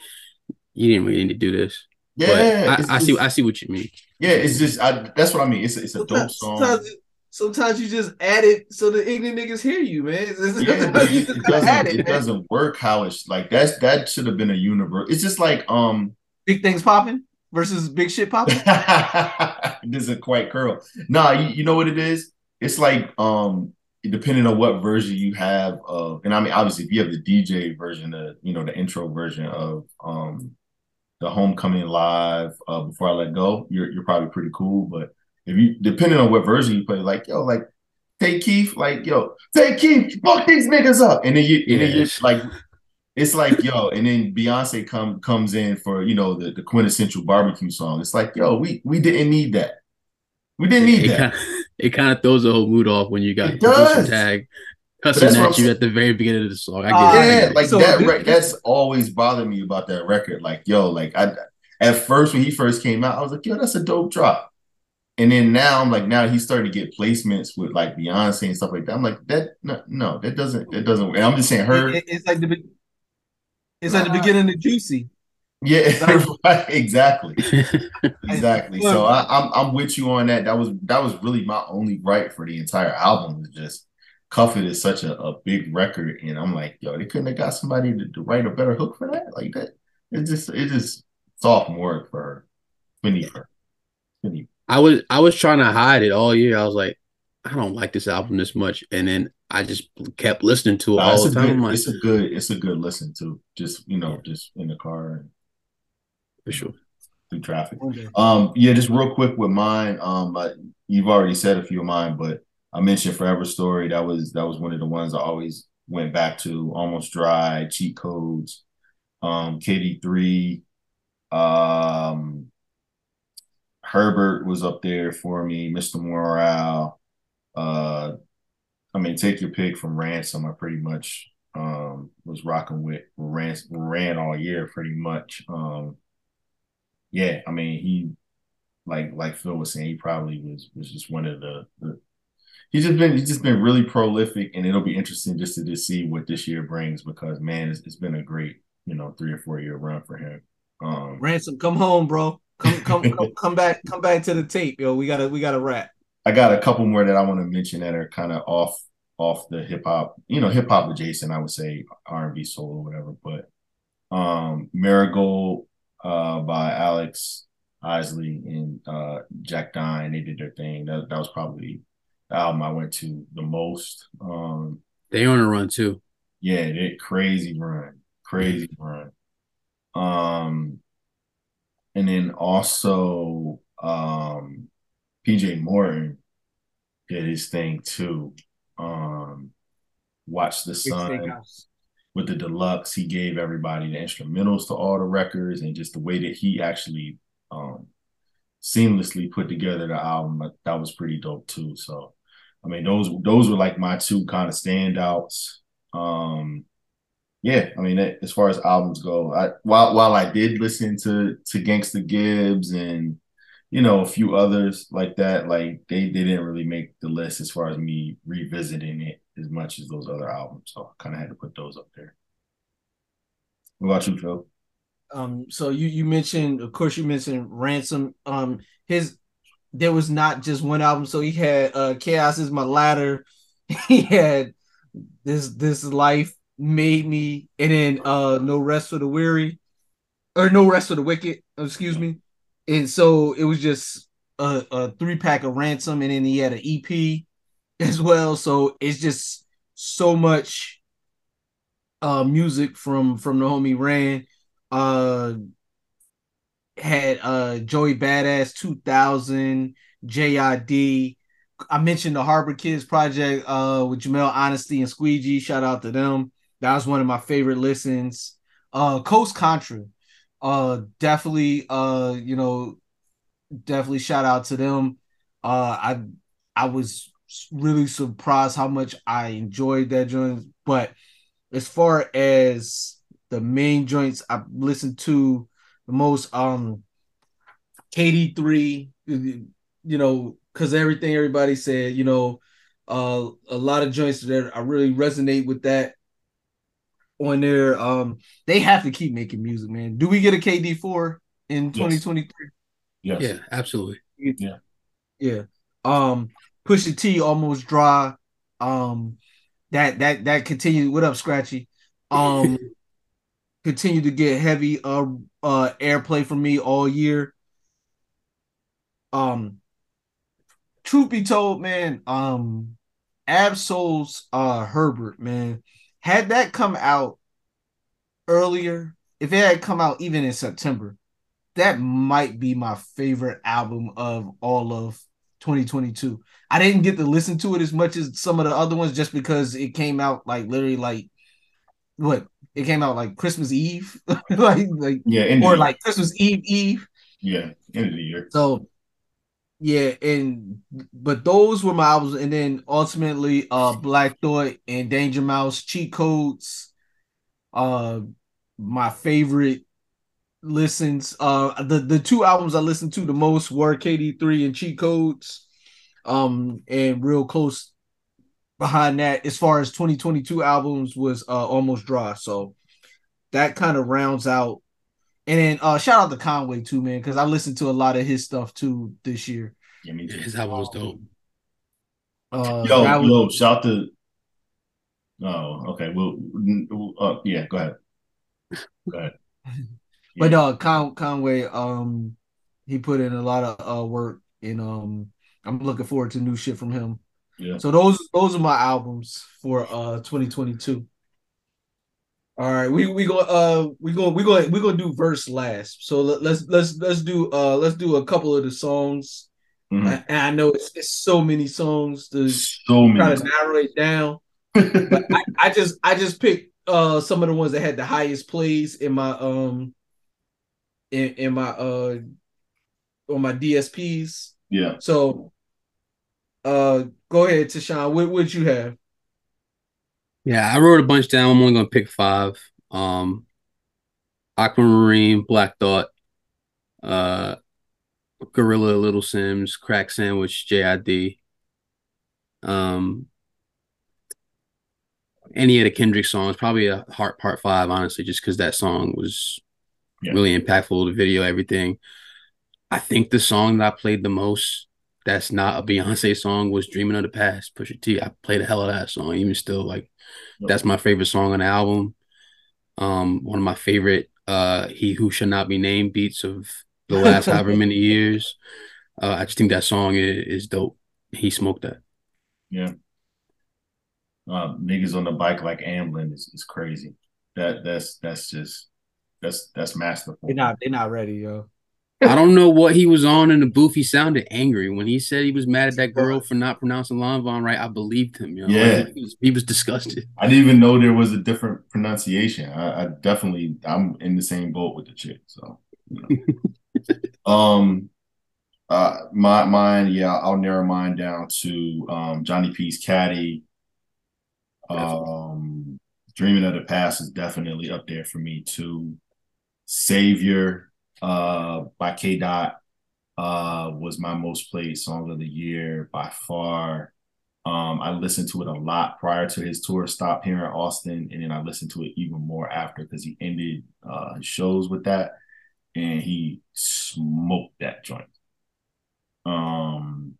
you didn't really need to do this. yeah but I, I see. I see what you mean. Yeah it's just I, that's what i mean it's, it's a dope song sometimes, sometimes you just add it so the ignorant niggas hear you, man. It's, it's, Yeah, it, it add doesn't. It, man. doesn't work how it's like. That's that should have been a universe. It's just like um, Big things popping versus big shit popping. it doesn't quite curl. Nah, you, you know what it is. It's like um, depending on what version you have of, and I mean obviously if you have the DJ version, the you know the intro version of um, the Homecoming Live, uh, before I let go, you're you're probably pretty cool. But if you depending on what version you play, like yo, like take Keith, like yo, take Keith, fuck these niggas up, and then you and then you're like. It's like yo, and then Beyonce come comes in for you know the, the quintessential barbecue song. It's like yo, we we didn't need that. We didn't need It that. kind, it kind of throws the whole mood off when you got It does. tag cussing at I'm you saying. at the very beginning of the song. I get Ah, it. Yeah, like So that. this- Right, that's always bothered me about that record. Like yo, like I at first when he first came out, I was like yo, that's a dope drop. And then now I'm like, now he's starting to get placements with like Beyonce and stuff like that. I'm like, that no, no that doesn't that doesn't. And I'm just saying her. It- it- it's like the be- it's like the beginning of Juicy. Yeah, right, exactly. Exactly. So I, I'm I'm with you on that. That was that was really my only gripe for the entire album. Is just Cuff It is such a, a big record, and I'm like, yo, they couldn't have got somebody to, to write a better hook for that. Like that, it just it just sophomore for her. Spinny for her. I was I was trying to hide it all year. I was like, I don't like this album this much, and then I just kept listening to it Nah, it's all a the time. good, like, it's a good it's a good listen to. Just you know, just in the car and for sure. through traffic. One day. Um, yeah, just real quick with mine. Um, I, you've already said a few of mine, but I mentioned Forever Story. That was that was one of the ones I always went back to. Almost Dry, Cheat Codes, um, KD three, um, Herbert was up there for me. Mr. Morale. Uh, I mean, take your pick from Ransom. I pretty much um was rocking with ran ran all year pretty much. Um, yeah, I mean he like like Phil was saying, he probably was was just one of the, the he's just been he's just been really prolific, and it'll be interesting just to just see what this year brings because man, it's, it's been a great you know three or four year run for him. Um, Ransom, come home, bro. Come, come, come, come back, come back to the tape, yo. We gotta, we gotta wrap. I got a couple more that I want to mention that are kind of off off the hip hop, you know, hip hop adjacent. I would say R and B soul or whatever. But um, Marigold uh, by Alex Isley and uh, Jack Dine, they did their thing. That that was probably album I went to the most. Um, They on a run too. Yeah, it crazy run, crazy run. Um, and then also um, PJ Morton did his thing too. Um, Watch the Sun with the deluxe. He gave everybody the instrumentals to all the records, and just the way that he actually um, seamlessly put together the album that was pretty dope too. So, I mean, those those were like my two kind of standouts. Um, yeah, I mean, as far as albums go, I while while I did listen to to Gangsta Gibbs and you know a few others like that, like they they didn't really make the list as far as me revisiting it as much as those other albums. So I kind of had to put those up there. What about you, Phil? Um, so you you mentioned, of course, you mentioned Ransom. Um, his there was not just one album. So he had uh Chaos is my ladder. He had this this life made me, and then uh No Rest for the Weary, or No Rest for the Wicked. Excuse me. And so it was just a, a three pack of Ransom, and then he had an EP as well. So it's just so much uh music from from the homie Ran. Uh had uh Joey Badass 2000, JID. I mentioned the Harbor Kids project uh with Jamel Honesty and Squeegee. Shout out to them. That was one of my favorite listens. Uh Coast Contra. Uh definitely uh you know definitely shout out to them. Uh I I was really surprised how much I enjoyed that joint. But as far as the main joints I listened to the most, um, KD3, you know, because everything everybody said, you know, uh, a lot of joints that I really resonate with that on there. Um, they have to keep making music, man. Do we get a KD4 in 2023? Yes. Yeah, absolutely. Yeah. Yeah. Um, Pusha T almost dry. Um, that that that continued. What up, Scratchy? Um, continue to get heavy uh uh airplay for me all year. Um, truth be told, man, um, Ab-Soul's uh Herbert, man, had that come out earlier, if it had come out even in September, that might be my favorite album of all of 2022. I didn't get to listen to it as much as some of the other ones just because it came out like literally like what it came out like Christmas Eve, like like Yeah, or like Christmas Eve Eve. yeah, end of the year. So yeah, and but those were my albums, and then ultimately uh Black Thought and Danger Mouse cheat codes. Uh my favorite listens. Uh the, the two albums I listened to the most were KD3 and Cheat Codes. Um and real close behind that as far as 2022 albums was uh almost dry. So that kind of rounds out. And then uh shout out to Conway too, man, because I listened to a lot of his stuff too this year. Yeah, me too. His album was dope. Uh Yo, that was- yo, shout to. Oh, okay. Well, uh, yeah, go ahead. Go ahead. But uh Con- Conway, um he put in a lot of uh work and um I'm looking forward to new shit from him. Yeah. So those those are my albums for uh 2022. All right, we we go uh we go we go we gonna do verse last. So let, let's let's let's do uh let's do a couple of the songs. Mhm. And I know it's, it's so many songs to So try many. to narrow it down. But I, I just I just picked uh some of the ones that had the highest plays in my um in, in my uh on my DSPs. yeah. So uh go ahead, Deshaun. What would you have? Yeah, I wrote a bunch down. I'm only gonna pick five. Um, Aquamarine, Black Thought, uh, Gorilla, Little Simz, Crack Sandwich, JID. Um, any of the Kendrick songs, probably a Heart Part Five, honestly, just because that song was Yeah. really impactful. The video, everything. I think the song that I played the most that's not a Beyonce song was Dreaming of the Past, Pusha T. I played the hell of that song. Even still, like that's my favorite song on the album. Um, one of my favorite uh He Who Should Not Be Named beats of the last however many years. Uh, I just think that song is, is dope. He smoked that. Yeah. uh, niggas on the bike like Amblin is, is crazy. That that's that's just that's that's masterful. They're not they're not ready, yo. I don't know what he was on in the booth. He sounded angry when he said he was mad at that girl for not pronouncing Lon Von right. I believed him. You know? Yeah. he was, he was disgusted. I didn't even know there was a different pronunciation. I, I definitely I'm in the same boat with the chick. So you know. um uh my mine, yeah, I'll narrow mine down to um Johnny P's caddy. Um Dreaming of the Past is definitely up there for me too. Savior uh by K Dot uh was my most played song of the year by far. Um, I listened to it a lot prior to his tour stop here in Austin, and then I listened to it even more after because he ended uh, his shows with that, and he smoked that joint. Um,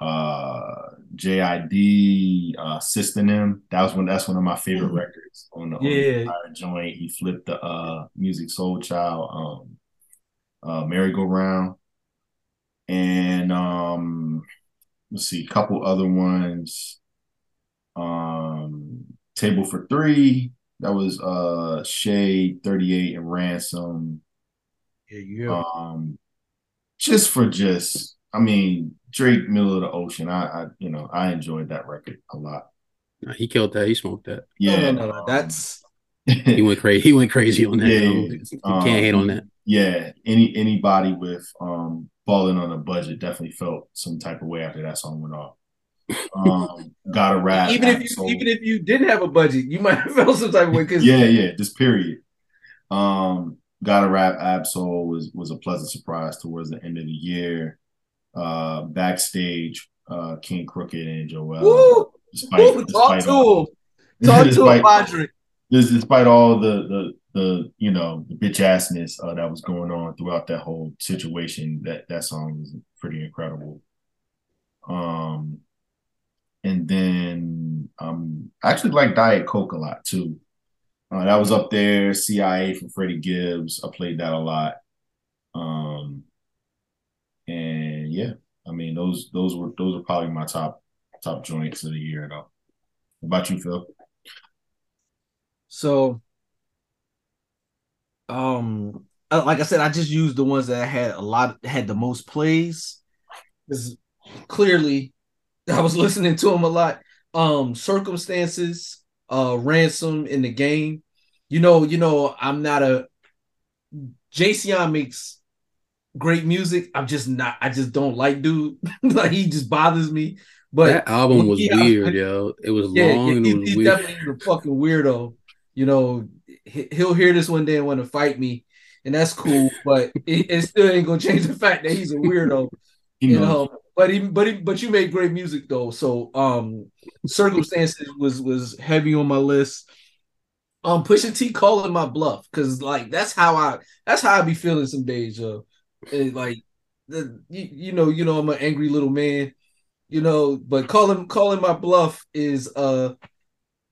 uh, JID, uh, System, that was one. That's one of my favorite records on the, on the Yeah. entire joint. He flipped the uh, Musiq Soulchild, um, uh, Merry Go Round, and um let's see, a couple other ones. Um, Table for Three. That was uh Shade 38 and Ransom. Yeah, yeah. Um, just for just, I mean, Drake, Middle of the Ocean. I, I you know, I enjoyed that record a lot. Nah, He killed that. He smoked that. Yeah, no, no, no, no. um, That's He went crazy. He went crazy on that. Yeah, yo. yeah, can't hate Um, on that. yeah. Any anybody with um falling on a budget definitely felt some type of way after that song went off. Um, got a rap. even if you Ab-Soul- even if you didn't have a budget, you might have felt some type of way because yeah, yeah, just period. Um, got a rap Absol was was a pleasant surprise towards the end of the year. Uh, backstage, uh, King Crooked and Joel. Woo! Despite, Woo! talk despite to all, him. Talk to him, despite, just despite all the the the you know the bitch assness uh, that was going on throughout that whole situation, that that song is pretty incredible. Um, and then um, I actually like Diet Coke a lot too. Uh, that was up there. CIA from Freddie Gibbs. I played that a lot. Um, yeah, I mean those those were those are probably my top top joints of the year though. What about you, Phil? So, um, uh, like I said, I just used the ones that had a lot had the most plays. Because clearly, I was listening to them a lot. Um, circumstances, uh, ransom in the game. You know, you know, I'm not a JCon makes great music. I'm just not. I just don't like dude. like he just bothers me. But that album was Yeah. weird, yo. It was yeah, long yeah, and he- it was he's weird. definitely a fucking weirdo. You know, he- he'll hear this one day and want to fight me, and that's cool. But it, it still ain't gonna change the fact that he's a weirdo. You You know, know, but he, but he, but you made great music though. So, um, circumstances was was heavy on my list. Um, Pusha T calling my bluff because like that's how I that's how I be feeling some days, yo. And, like, the, you, you know, you know, I'm an angry little man, you know. But calling calling my bluff is uh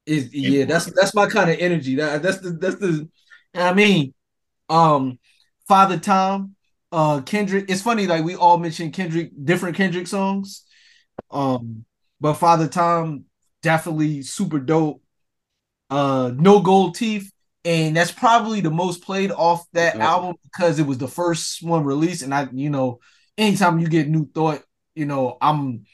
is yeah, that's that's my kind of energy. That that's the that's the I mean, um, Father Tom, uh, Kendrick. It's funny, like we all mentioned Kendrick, different Kendrick songs. Um, but Father Tom definitely super dope. Uh, no gold teeth, and that's probably the most played off that album because it was the first one released. And I, you know, anytime you get new thought, you know, I'm,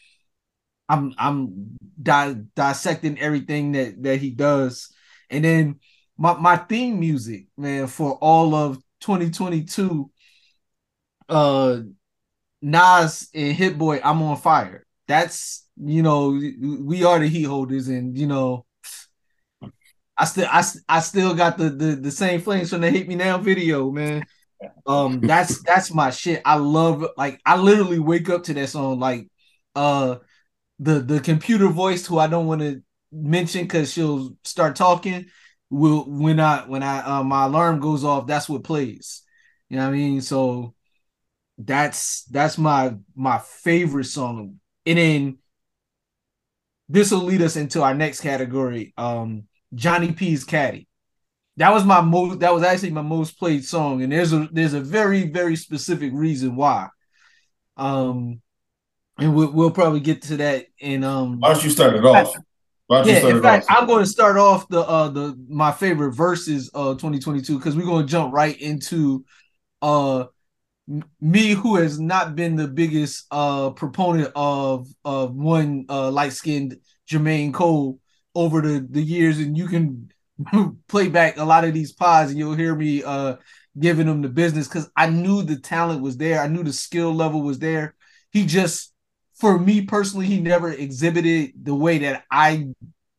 I'm, I'm di- dissecting everything that that he does, and then my my theme music, man, for all of 2022 uh Nas and Hit Boy, I'm on fire. That's you know, we are the heat holders, and you know, I still I, I still got the, the the same flames from the Hate Me Now video, man. Um, that's that's my shit. I love like I literally wake up to that song. Like uh the the computer voice who I don't want to mention because she'll start talking will when I when I uh, my alarm goes off, that's what plays. You know what I mean? So that's that's my my favorite song. And then this will lead us into our next category. Um Johnny P's Caddy. That was my most that was actually my most played song. And there's a there's a very, very specific reason why. Um and we'll, we'll probably get to that in um why don't you start it off? Why Why don't you Yeah, in fact, off? I'm going to start off the uh the my favorite verses of 2022 because we're going to jump right into uh me who has not been the biggest uh proponent of of one uh light skinned Jermaine Cole over the the years, and you can play back a lot of these pods and you'll hear me uh giving him the business because I knew the talent was there, I knew the skill level was there. He just for me personally, he never exhibited the way that I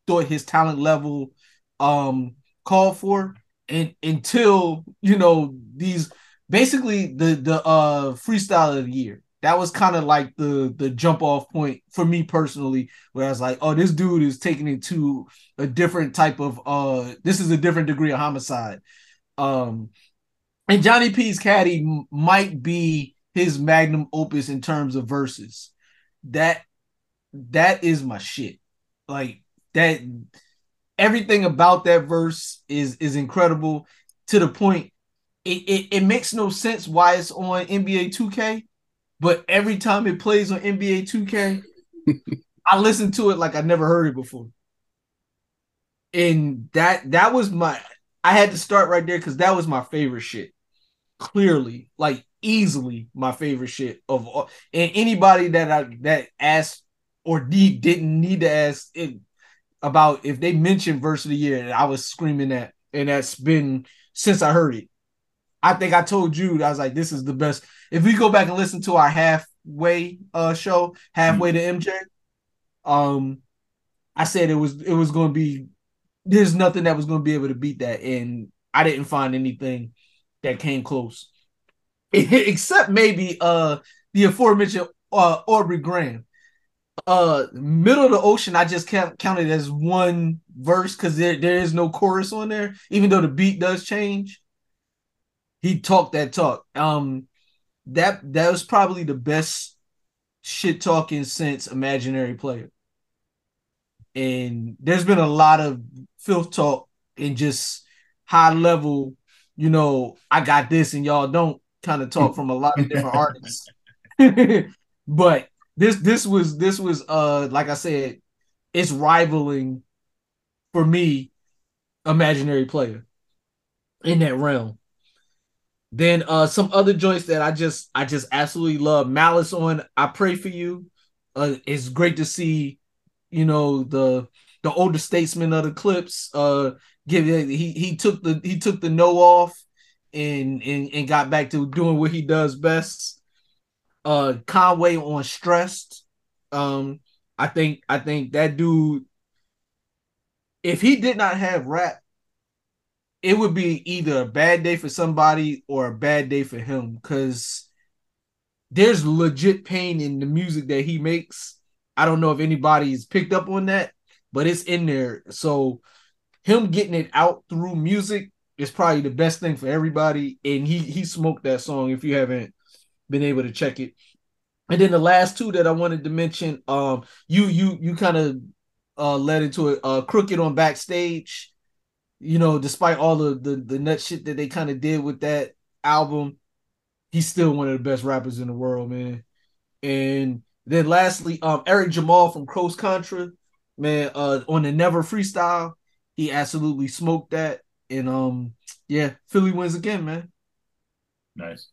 thought his talent level um called for. And until you know these basically the the uh freestyle of the year that was kind of like the the jump off point for me personally where i was like oh this dude is taking it to a different type of uh this is a different degree of homicide. Um and johnny p's caddy might be his magnum opus in terms of verses. That that is my shit. Like that everything about that verse is is incredible to the point it, it, it makes no sense why it's on NBA 2K, but every time it plays on NBA 2K, I listen to it like I never heard it before. And that that was my I had to start right there because that was my favorite shit. Clearly, like easily my favorite shit of all. And anybody that I that asked or need, didn't need to ask it about if they mentioned verse of the year, I was screaming that, and that's been since I heard it. I think I told you I was like, this is the best. If we go back and listen to our halfway uh show, halfway to MJ, um, I said it was it was going to be. There's nothing that was going to be able to beat that, and I didn't find anything that came close, except maybe uh the aforementioned uh Aubrey Graham uh middle of the ocean i just can't count it as one verse because there, there is no chorus on there even though the beat does change he talked that talk. Um that that was probably the best shit talking since imaginary player. And there's been a lot of filth talk and just high level you know i got this and y'all don't kind of talk from a lot of different artists. But this this was this was uh like I said, it's rivaling for me imaginary player in that realm. Then uh some other joints that I just I just absolutely love. Malice on I pray for you. Uh it's great to see, you know, the the older statesman of the Clipse uh give he he took the he took the no off and and and got back to doing what he does best uh Conway on stressed. Um, I think I think that dude, if he did not have rap, it would be either a bad day for somebody or a bad day for him because there's legit pain in the music that he makes. I don't know if anybody's picked up on that, but it's in there. So him getting it out through music is probably the best thing for everybody. And he he smoked that song if you haven't been able to check it. And then the last two that I wanted to mention, um, you you you kind of uh led into it, uh, crooked on backstage. You know, despite all the the, the nut shit that they kind of did with that album, he's still one of the best rappers in the world, man. And then lastly, um, Eric Jamal from Cross Contra, man, uh, on the Never Freestyle, he absolutely smoked that. And um, yeah, Philly wins again, man. Nice.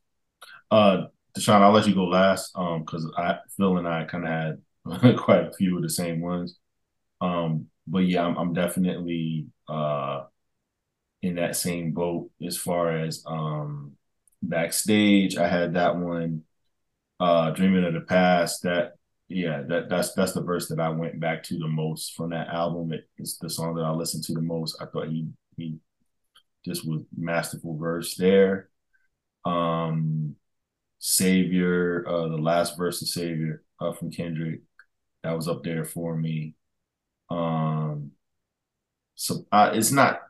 Uh, Deshaun, I'll let you go last. Um, because I Phil and I kind of had quite a few of the same ones. Um, but yeah, I'm, I'm definitely uh in that same boat as far as um backstage. I had that one. Uh, dreaming of the past. That yeah, that that's that's the verse that I went back to the most from that album. It, it's the song that I listened to the most. I thought he he just was masterful verse there. Um, Savior, uh, the last verse of Savior uh, from Kendrick, that was up there for me. Um, so uh, it's not.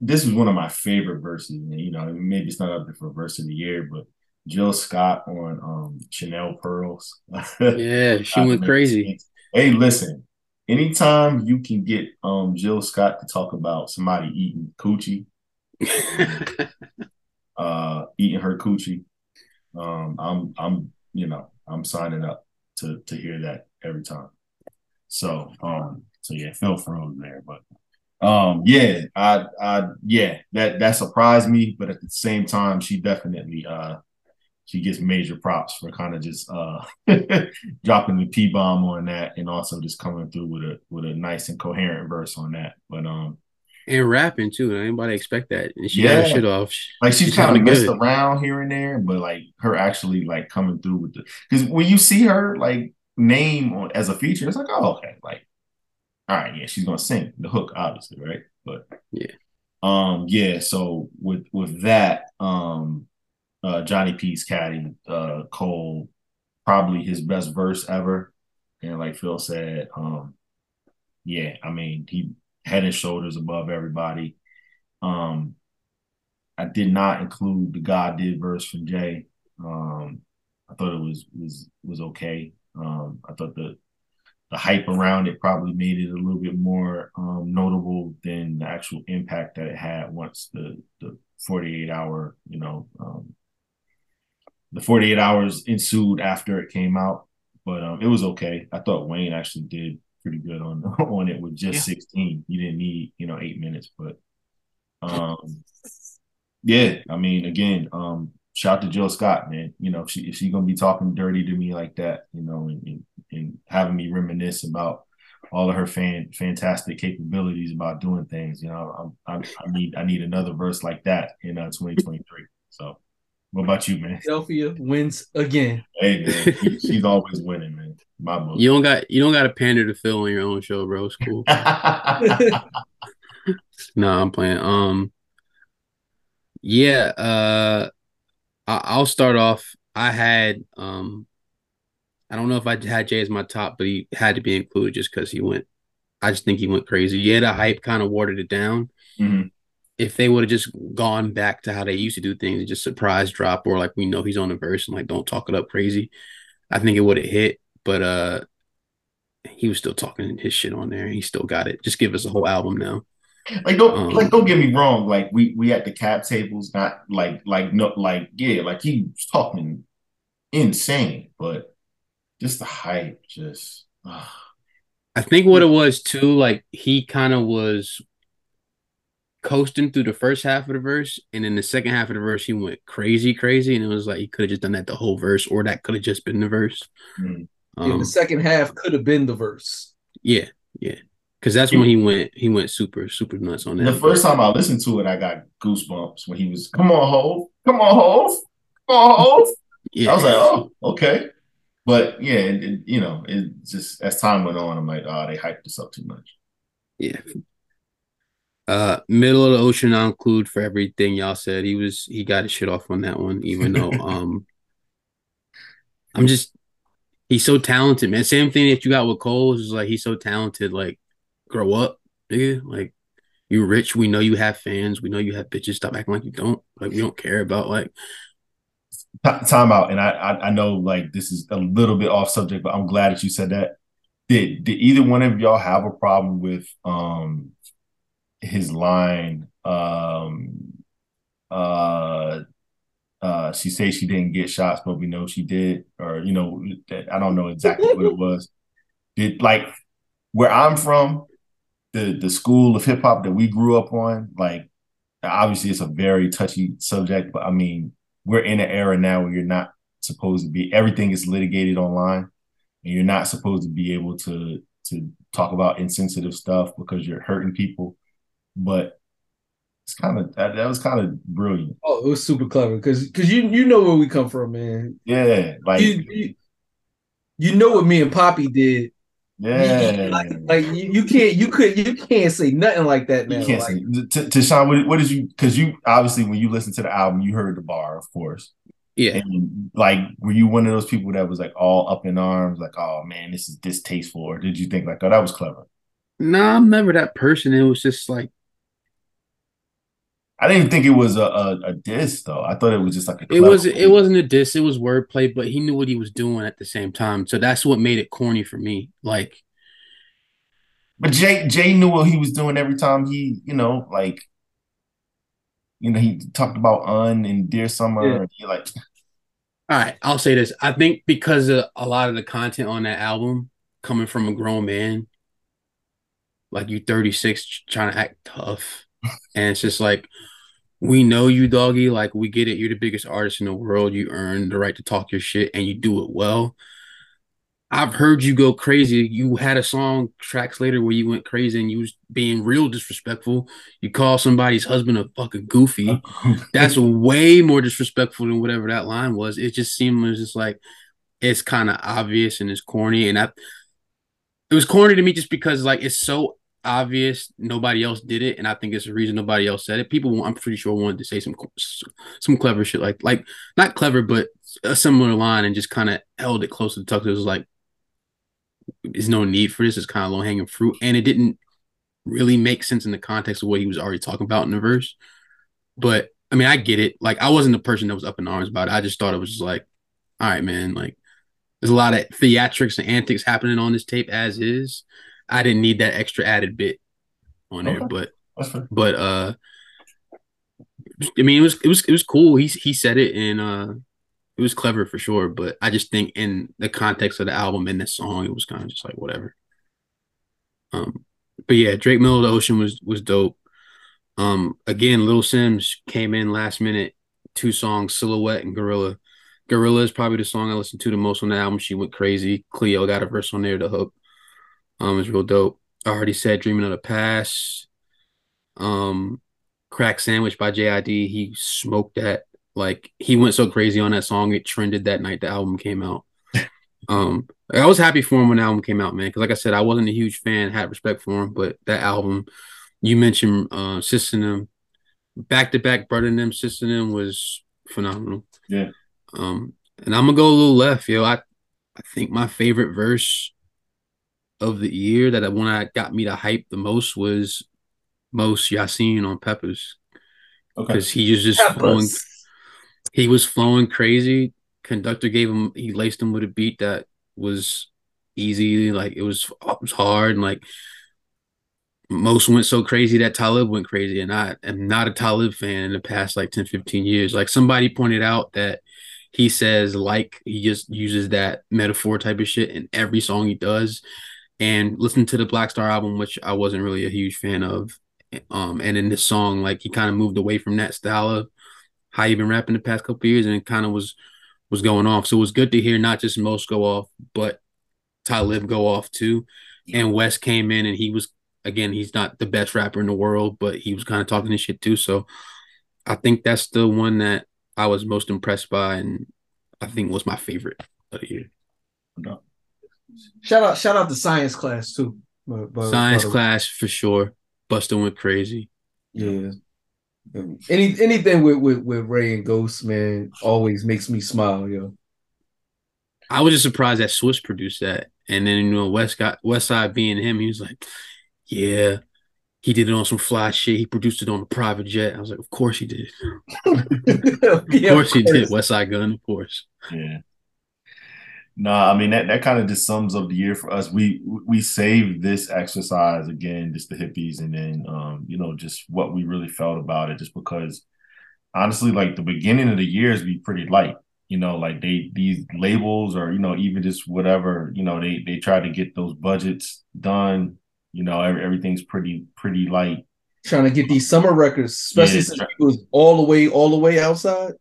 This is one of my favorite verses, and you know, maybe it's not up there for verse of the year, but Jill Scott on um, Chanel Pearls. Yeah, she went crazy. Hey, listen. Anytime you can get um Jill Scott to talk about somebody eating coochie, uh, eating her coochie, um, I'm I'm you know I'm signing up to to hear that every time. So um, So yeah, Phil froze there, but um, yeah, I, I, yeah, that that surprised me, but at the same time, she definitely uh she gets major props for kind of just uh dropping the P bomb on that and also just coming through with a with a nice and coherent verse on that. But um and rapping too. Anybody expect that? And she Yeah. got her shit off. like she's She kind of messed around here and there, but like her actually like coming through with the because when you see her like name on as a feature, it's like, oh okay, like all right, yeah, she's gonna sing the hook, obviously, right? But Yeah. um, yeah. So with with that, um, uh, Johnny P's caddy, uh, Cole, probably his best verse ever, and like Phil said, um, yeah, I mean he head and shoulders above everybody. Um, I did not include the God did verse from Jay. Um, I thought it was was was okay. Um, I thought the the hype around it probably made it a little bit more um, notable than the actual impact that it had once the the 48 hour, you know, um, the 48 hours ensued after it came out. But um, it was okay. I thought Wayne actually did pretty good on on it with just 16. You didn't need, you know, eight minutes, but um yeah, I mean, again, um, shout out to Jill Scott, man. You know, if she if she gonna be talking dirty to me like that, you know, and, and, and having me reminisce about all of her fan fantastic capabilities about doing things, you know, I, I, I need I need another verse like that in uh, 2023. So, what about you, man? Philadelphia wins again. Hey, man, she- she's always winning, man. My book. You don't got you don't got to pander to Phil on your own show, bro. It's cool. no, I'm playing. Um, yeah. Uh, I, I'll start off. I had um, I don't know if I had Jay as my top, but he had to be included just because he went. I just think he went crazy. Yeah, the hype kind of watered it down. Mhm. If they would have just gone back to how they used to do things, just surprise drop, or like we know he's on the verse and like don't talk it up crazy, I think it would have hit. But uh, he was still talking his shit on there. He still got it. Just give us a whole album now. Like don't Um, like don't get me wrong. Like we we at the cap tables, not like like no like yeah, like he was talking insane, but just the hype, just ah. I think what it was too, like he kind of was coasting through the first half of the verse, and then the second half of the verse he went crazy, crazy, and it was like he could have just done that the whole verse, or that could have just been the verse. Mm. Yeah, Um, the second half could have been the verse. yeah, yeah, because that's when he went he went super super nuts on that. the first time I listened to it, I got goosebumps when he was come on, Hove, come on, Hove, come on, Hove. yeah, I was like, oh, okay. But yeah, you know, it just as time went on, I'm like, oh, they hyped this up too much. Yeah. Uh, middle of the ocean, I'll include for everything y'all said. He was he got his shit off on that one, even though um, I'm just he's so talented, man. Same thing that you got with Cole is like he's so talented. Like, grow up, nigga. Like, you rich. We know you have fans. We know you have bitches. Stop acting like you don't. Like, we don't care about like. Ti- Time out, and I, I I know like this is a little bit off subject, but I'm glad that you said that. Did did either one of y'all have a problem with um his line um uh uh she says she didn't get shots, but we know she did, or you know that I don't know exactly what it was. Did like where I'm from, the the school of hip hop that we grew up on, like obviously it's a very touchy subject, but I mean we're in an era now where you're not supposed to be everything is litigated online and you're not supposed to be able to to talk about insensitive stuff because you're hurting people but it's kind of that, that was kind of brilliant Oh, it was super clever because because you you know where we come from, man. yeah like You, you you know what me and Poppy did. Yeah Like, like you, you can't you could you can't say nothing like that now. you can't Like, say to, to Sean what, what did you because you obviously when you listen to the album you heard the bar of course Yeah, and like were you one of those people that was like all up in arms like oh man this is distasteful or did you think like oh that was clever nah, I'm never that person. It was just like I didn't think it was a, a, a diss though. I thought it was just like a it clever was it wasn't a diss. It was wordplay, but he knew what he was doing at the same time. So that's what made it corny for me. Like. But Jay Jay knew what he was doing every time he, you know, like, you know, he talked about Un and Dear Summer. Yeah. And he like, All right, I'll say this. I think because of a lot of the content on that album coming from a grown man, like you 36 trying to act tough. And it's just like we know you, doggy. Like we get it. You're the biggest artist in the world. You earn the right to talk your shit and you do it well. I've heard you go crazy. You had a song tracks later where you went crazy and you was being real disrespectful. You call somebody's husband a fucking goofy. That's way more disrespectful than whatever that line was. It just seemed it was just like it's kind of obvious and it's corny. And I it was corny to me just because like it's so obvious nobody else did it and i think it's the reason nobody else said it. People i'm pretty sure wanted to say some some clever shit like like not clever but a similar line and just kind of held it close to the tuck it was like there's no need for this. It's kind of low hanging fruit. And it didn't really make sense in the context of what he was already talking about in the verse. But i mean i get it. Like i wasn't the person that was up in arms about it. I just thought it was just like all right man like there's a lot of theatrics and antics happening on this tape as is I didn't need that extra added bit on Okay. there, but but uh I mean it was it was it was cool. He he said it and uh it was clever for sure, but I just think in the context of the album and the song, it was kind of just like whatever. Um but yeah, Drake Middle of the Ocean was was dope. Um again, Little Simz came in last minute, two songs, Silhouette and Gorilla. Gorilla is probably the song I listened to the most on the album. She went crazy. Cleo got a verse on there to hook. Um, it's real dope. I already said Dreaming of the Past. Um, Crack Sandwich by JID. He smoked that. Like he went so crazy on that song, it trended that night the album came out. um, I was happy for him when the album came out, man. Because like I said, I wasn't a huge fan, had respect for him, but that album, you mentioned uh System, back to back Brother them System was phenomenal. Yeah. Um, and I'm gonna go a little left, yo. I I think my favorite verse of the year that one that got me to hype the Mos was Mos Yasiin on Peppers Okay. because he was just flowing. He was flowing crazy. Conductor gave him. He laced him with a beat that was easy. Like it was, it was hard. And like most went so crazy that Talib went crazy. And I am not a Talib fan in the past like 10, 15 years. Like somebody pointed out that he says like he just uses that metaphor type of shit in every song he does. And listen to the Black Star album, which I wasn't really a huge fan of. Um, and in this song, like he kind of moved away from that style of how he been rapping the past couple years, and it kind of was was going off. So it was good to hear not just Mos go off, but Talib go off too. And West came in, and he was again, he's not the best rapper in the world, but he was kind of talking this shit too. So I think that's the one that I was most impressed by, and I think was my favorite of the year. Shout out, shout out to science class too. But- but- Science but- class for sure. Buster went crazy. Yeah. Um, any anything with, with with Ray and Ghost, man, always makes me smile, yo. I was just surprised that Swizz produced that. And then you know, West got Westside being him, he was like, Yeah, he did it on some fly shit. He produced it on a private jet. I was like, Of course he did. Of Yeah, course he did. Westside Gunn, of course. Yeah. No, I mean that that kind of just sums up the year for us. We we saved this exercise again, just the hippies, and then um, you know, just what we really felt about it, just because honestly, like the beginning of the year is be pretty light. You know, like they these labels or you know, even just whatever, you know, they they try to get those budgets done. You know, every, everything's pretty pretty light. Trying to get these summer records, especially Yeah, since try- it was all the way, all the way outside.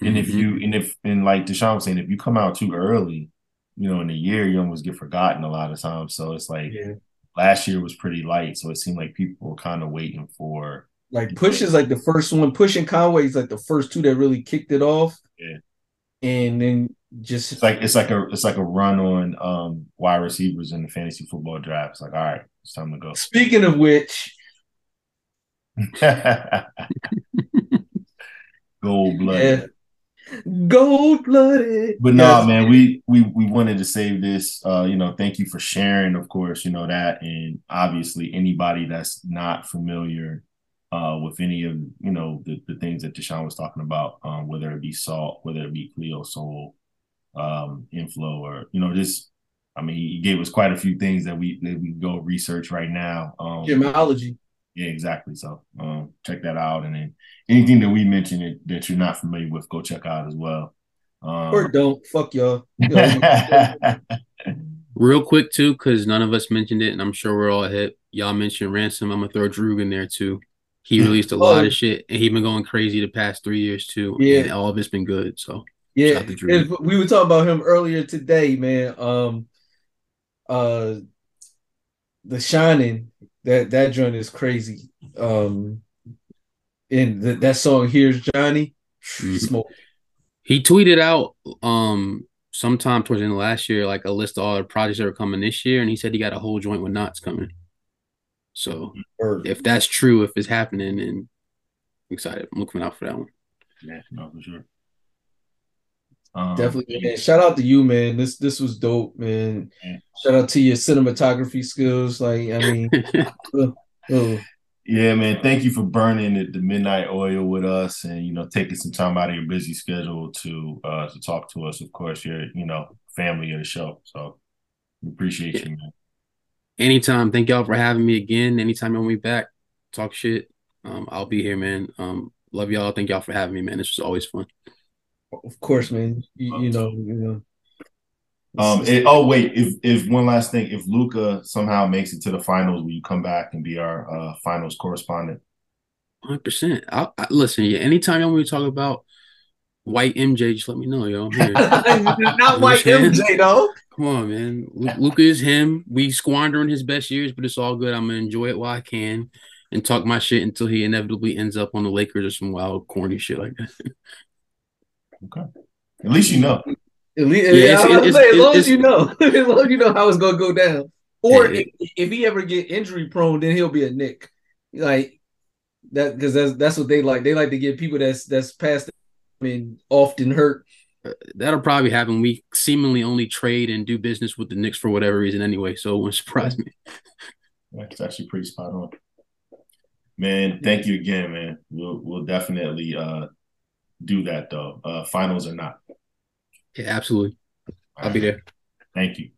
And if you and if and like Deshaun was saying, if you come out too early, you know, in the year, you almost get forgotten a lot of times. So it's like Yeah. last year was pretty light, so it seemed like people were kind of waiting for. Like Push is like the first one. Push and Conway is like the first two that really kicked it off. Yeah. And then just It's like it's like a it's like a run on um wide receivers in the fantasy football draft. It's like, all right, it's time to go. speaking of which, Gold blood. yeah, gold blooded. But no, man, we we we wanted to save this. Uh, you know, thank you for sharing, of course, you know that, and obviously anybody that's not familiar uh with any of you know the, the things that Deshaun was talking about, um, whether it be SAULT, whether it be Cleo Sol, um, Inflo, or you know, just I mean, he gave us quite a few things that we that we go research right now. Um, Gemology. Yeah, exactly. So um, check that out, and then anything that we mentioned that, that you're not familiar with, go check out as well. Um, Or don't. Fuck y'all. Real quick too, because none of us mentioned it, and I'm sure we're all hip. y'all mentioned Ransom. I'm gonna throw Droog in there too. He released a lot Oh. of shit, and he's been going crazy the past three years too. Yeah. and all of it's been good. So Yeah, Shout out to Drew. we were talking about him earlier today, man. Um, uh, The Shining, that that joint is crazy. Um, and th- that song "Here's Johnny," Mhm. smoke. he tweeted out um sometime towards the end of last year like a list of all the projects that are coming this year, and he said he got a whole joint with Nottz coming. So Word. if that's true, if it's happening, then I'm excited. I'm looking out for that one. Yeah, no, for sure. Um, Definitely, man. Shout out to you, man. This this was dope, man. Yeah. Shout out to your cinematography skills. Like, I mean, oh, Yeah, man. Thank you for burning the, the midnight oil with us, and you know, taking some time out of your busy schedule to uh to talk to us. Of course, you're you know family of the show, so we appreciate you, man. Anytime. Thank y'all for having me again. Anytime you want me back, talk shit. Um, I'll be here, man. Um, love y'all. Thank y'all for having me, man. This was always fun. Of course, man. You, you know, you know. Um. it- oh wait, if if one last thing, if Luka somehow makes it to the finals, will you come back and be our uh finals correspondent? Hundred percent. I, I listen. Yeah, anytime y'all want me to talk about white MJ, just let me know, yo. I'm here. Not white MJ though. Come on, man. Lu- Luka is him. We squandering his best years, but it's all good. I'm gonna enjoy it while I can and talk my shit until he inevitably ends up on the Lakers or some wild corny shit like that. At least you know. At least, Yeah, yeah, it's- I was about it's- say, as long as you know, as long as you know how it's gonna go down. Or Yeah, if, if he ever get injury prone, then he'll be a Knick. Like that because that's that's what they like. They like to get people that's that's past I mean often hurt. That'll probably happen. We seemingly only trade and do business with the Knicks for whatever reason anyway, so it wouldn't surprise me. That's actually pretty spot on. Man, thank you again, man. We'll we'll definitely uh do that though. Uh finals or not. Yeah, absolutely. I'll be there. Thank you.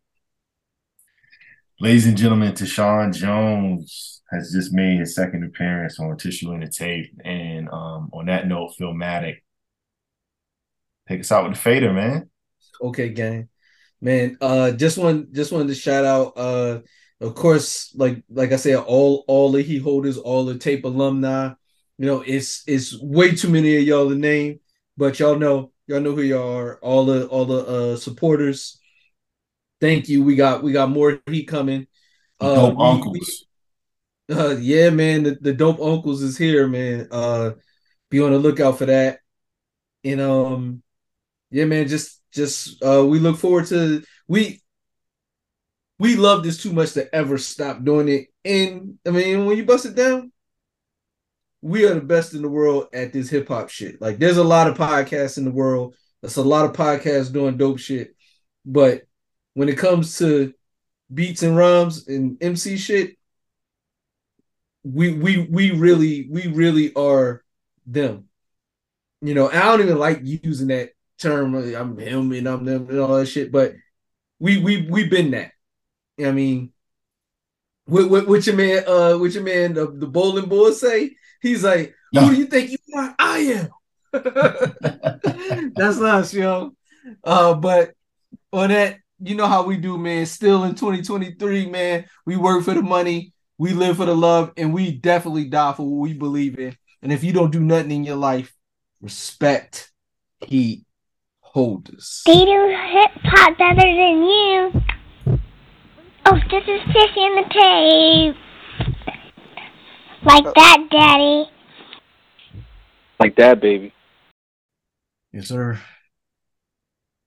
Ladies and gentlemen, Deshaun Jones has just made his second appearance on Tissue in the Tape. And um, on that note, Philmatic, take us out with the fader, man. Okay, gang. Man, uh just one just wanted to shout out uh of course like like I said all all the heat holders, all the tape alumni. You know, it's it's way too many of y'all to name, but y'all know y'all know who y'all are. All the all the uh supporters. Thank you. We got we got more heat coming. Uh, Dope we- uncles. we- uh, yeah, man, the, the dope uncles is here, man. Uh, be on the lookout for that. And um, yeah, man, just just uh, we look forward to we we love this too much to ever stop doing it. And I mean, when you bust it down, we are the best in the world at this hip hop shit. Like, there's a lot of podcasts in the world. There's a lot of podcasts doing dope shit, but when it comes to beats and rhymes and MC shit, we we we really we really are them. You know, I don't even like using that term. I'm him and I'm them and all that shit, but we we we've been that. I mean, what what, what your man uh what your man the, the bowling boy say? He's like, who do you think you are? I am. That's us, yo. Uh, but on that, you know how we do, man. Still in 2023, man. We work for the money, we live for the love, and we definitely die for what we believe in. And if you don't do nothing in your life, respect heat holders. They do hip hop better than you. Oh, this is Tissue in the Tape. Like that, Daddy. Like that, baby. Yes, sir.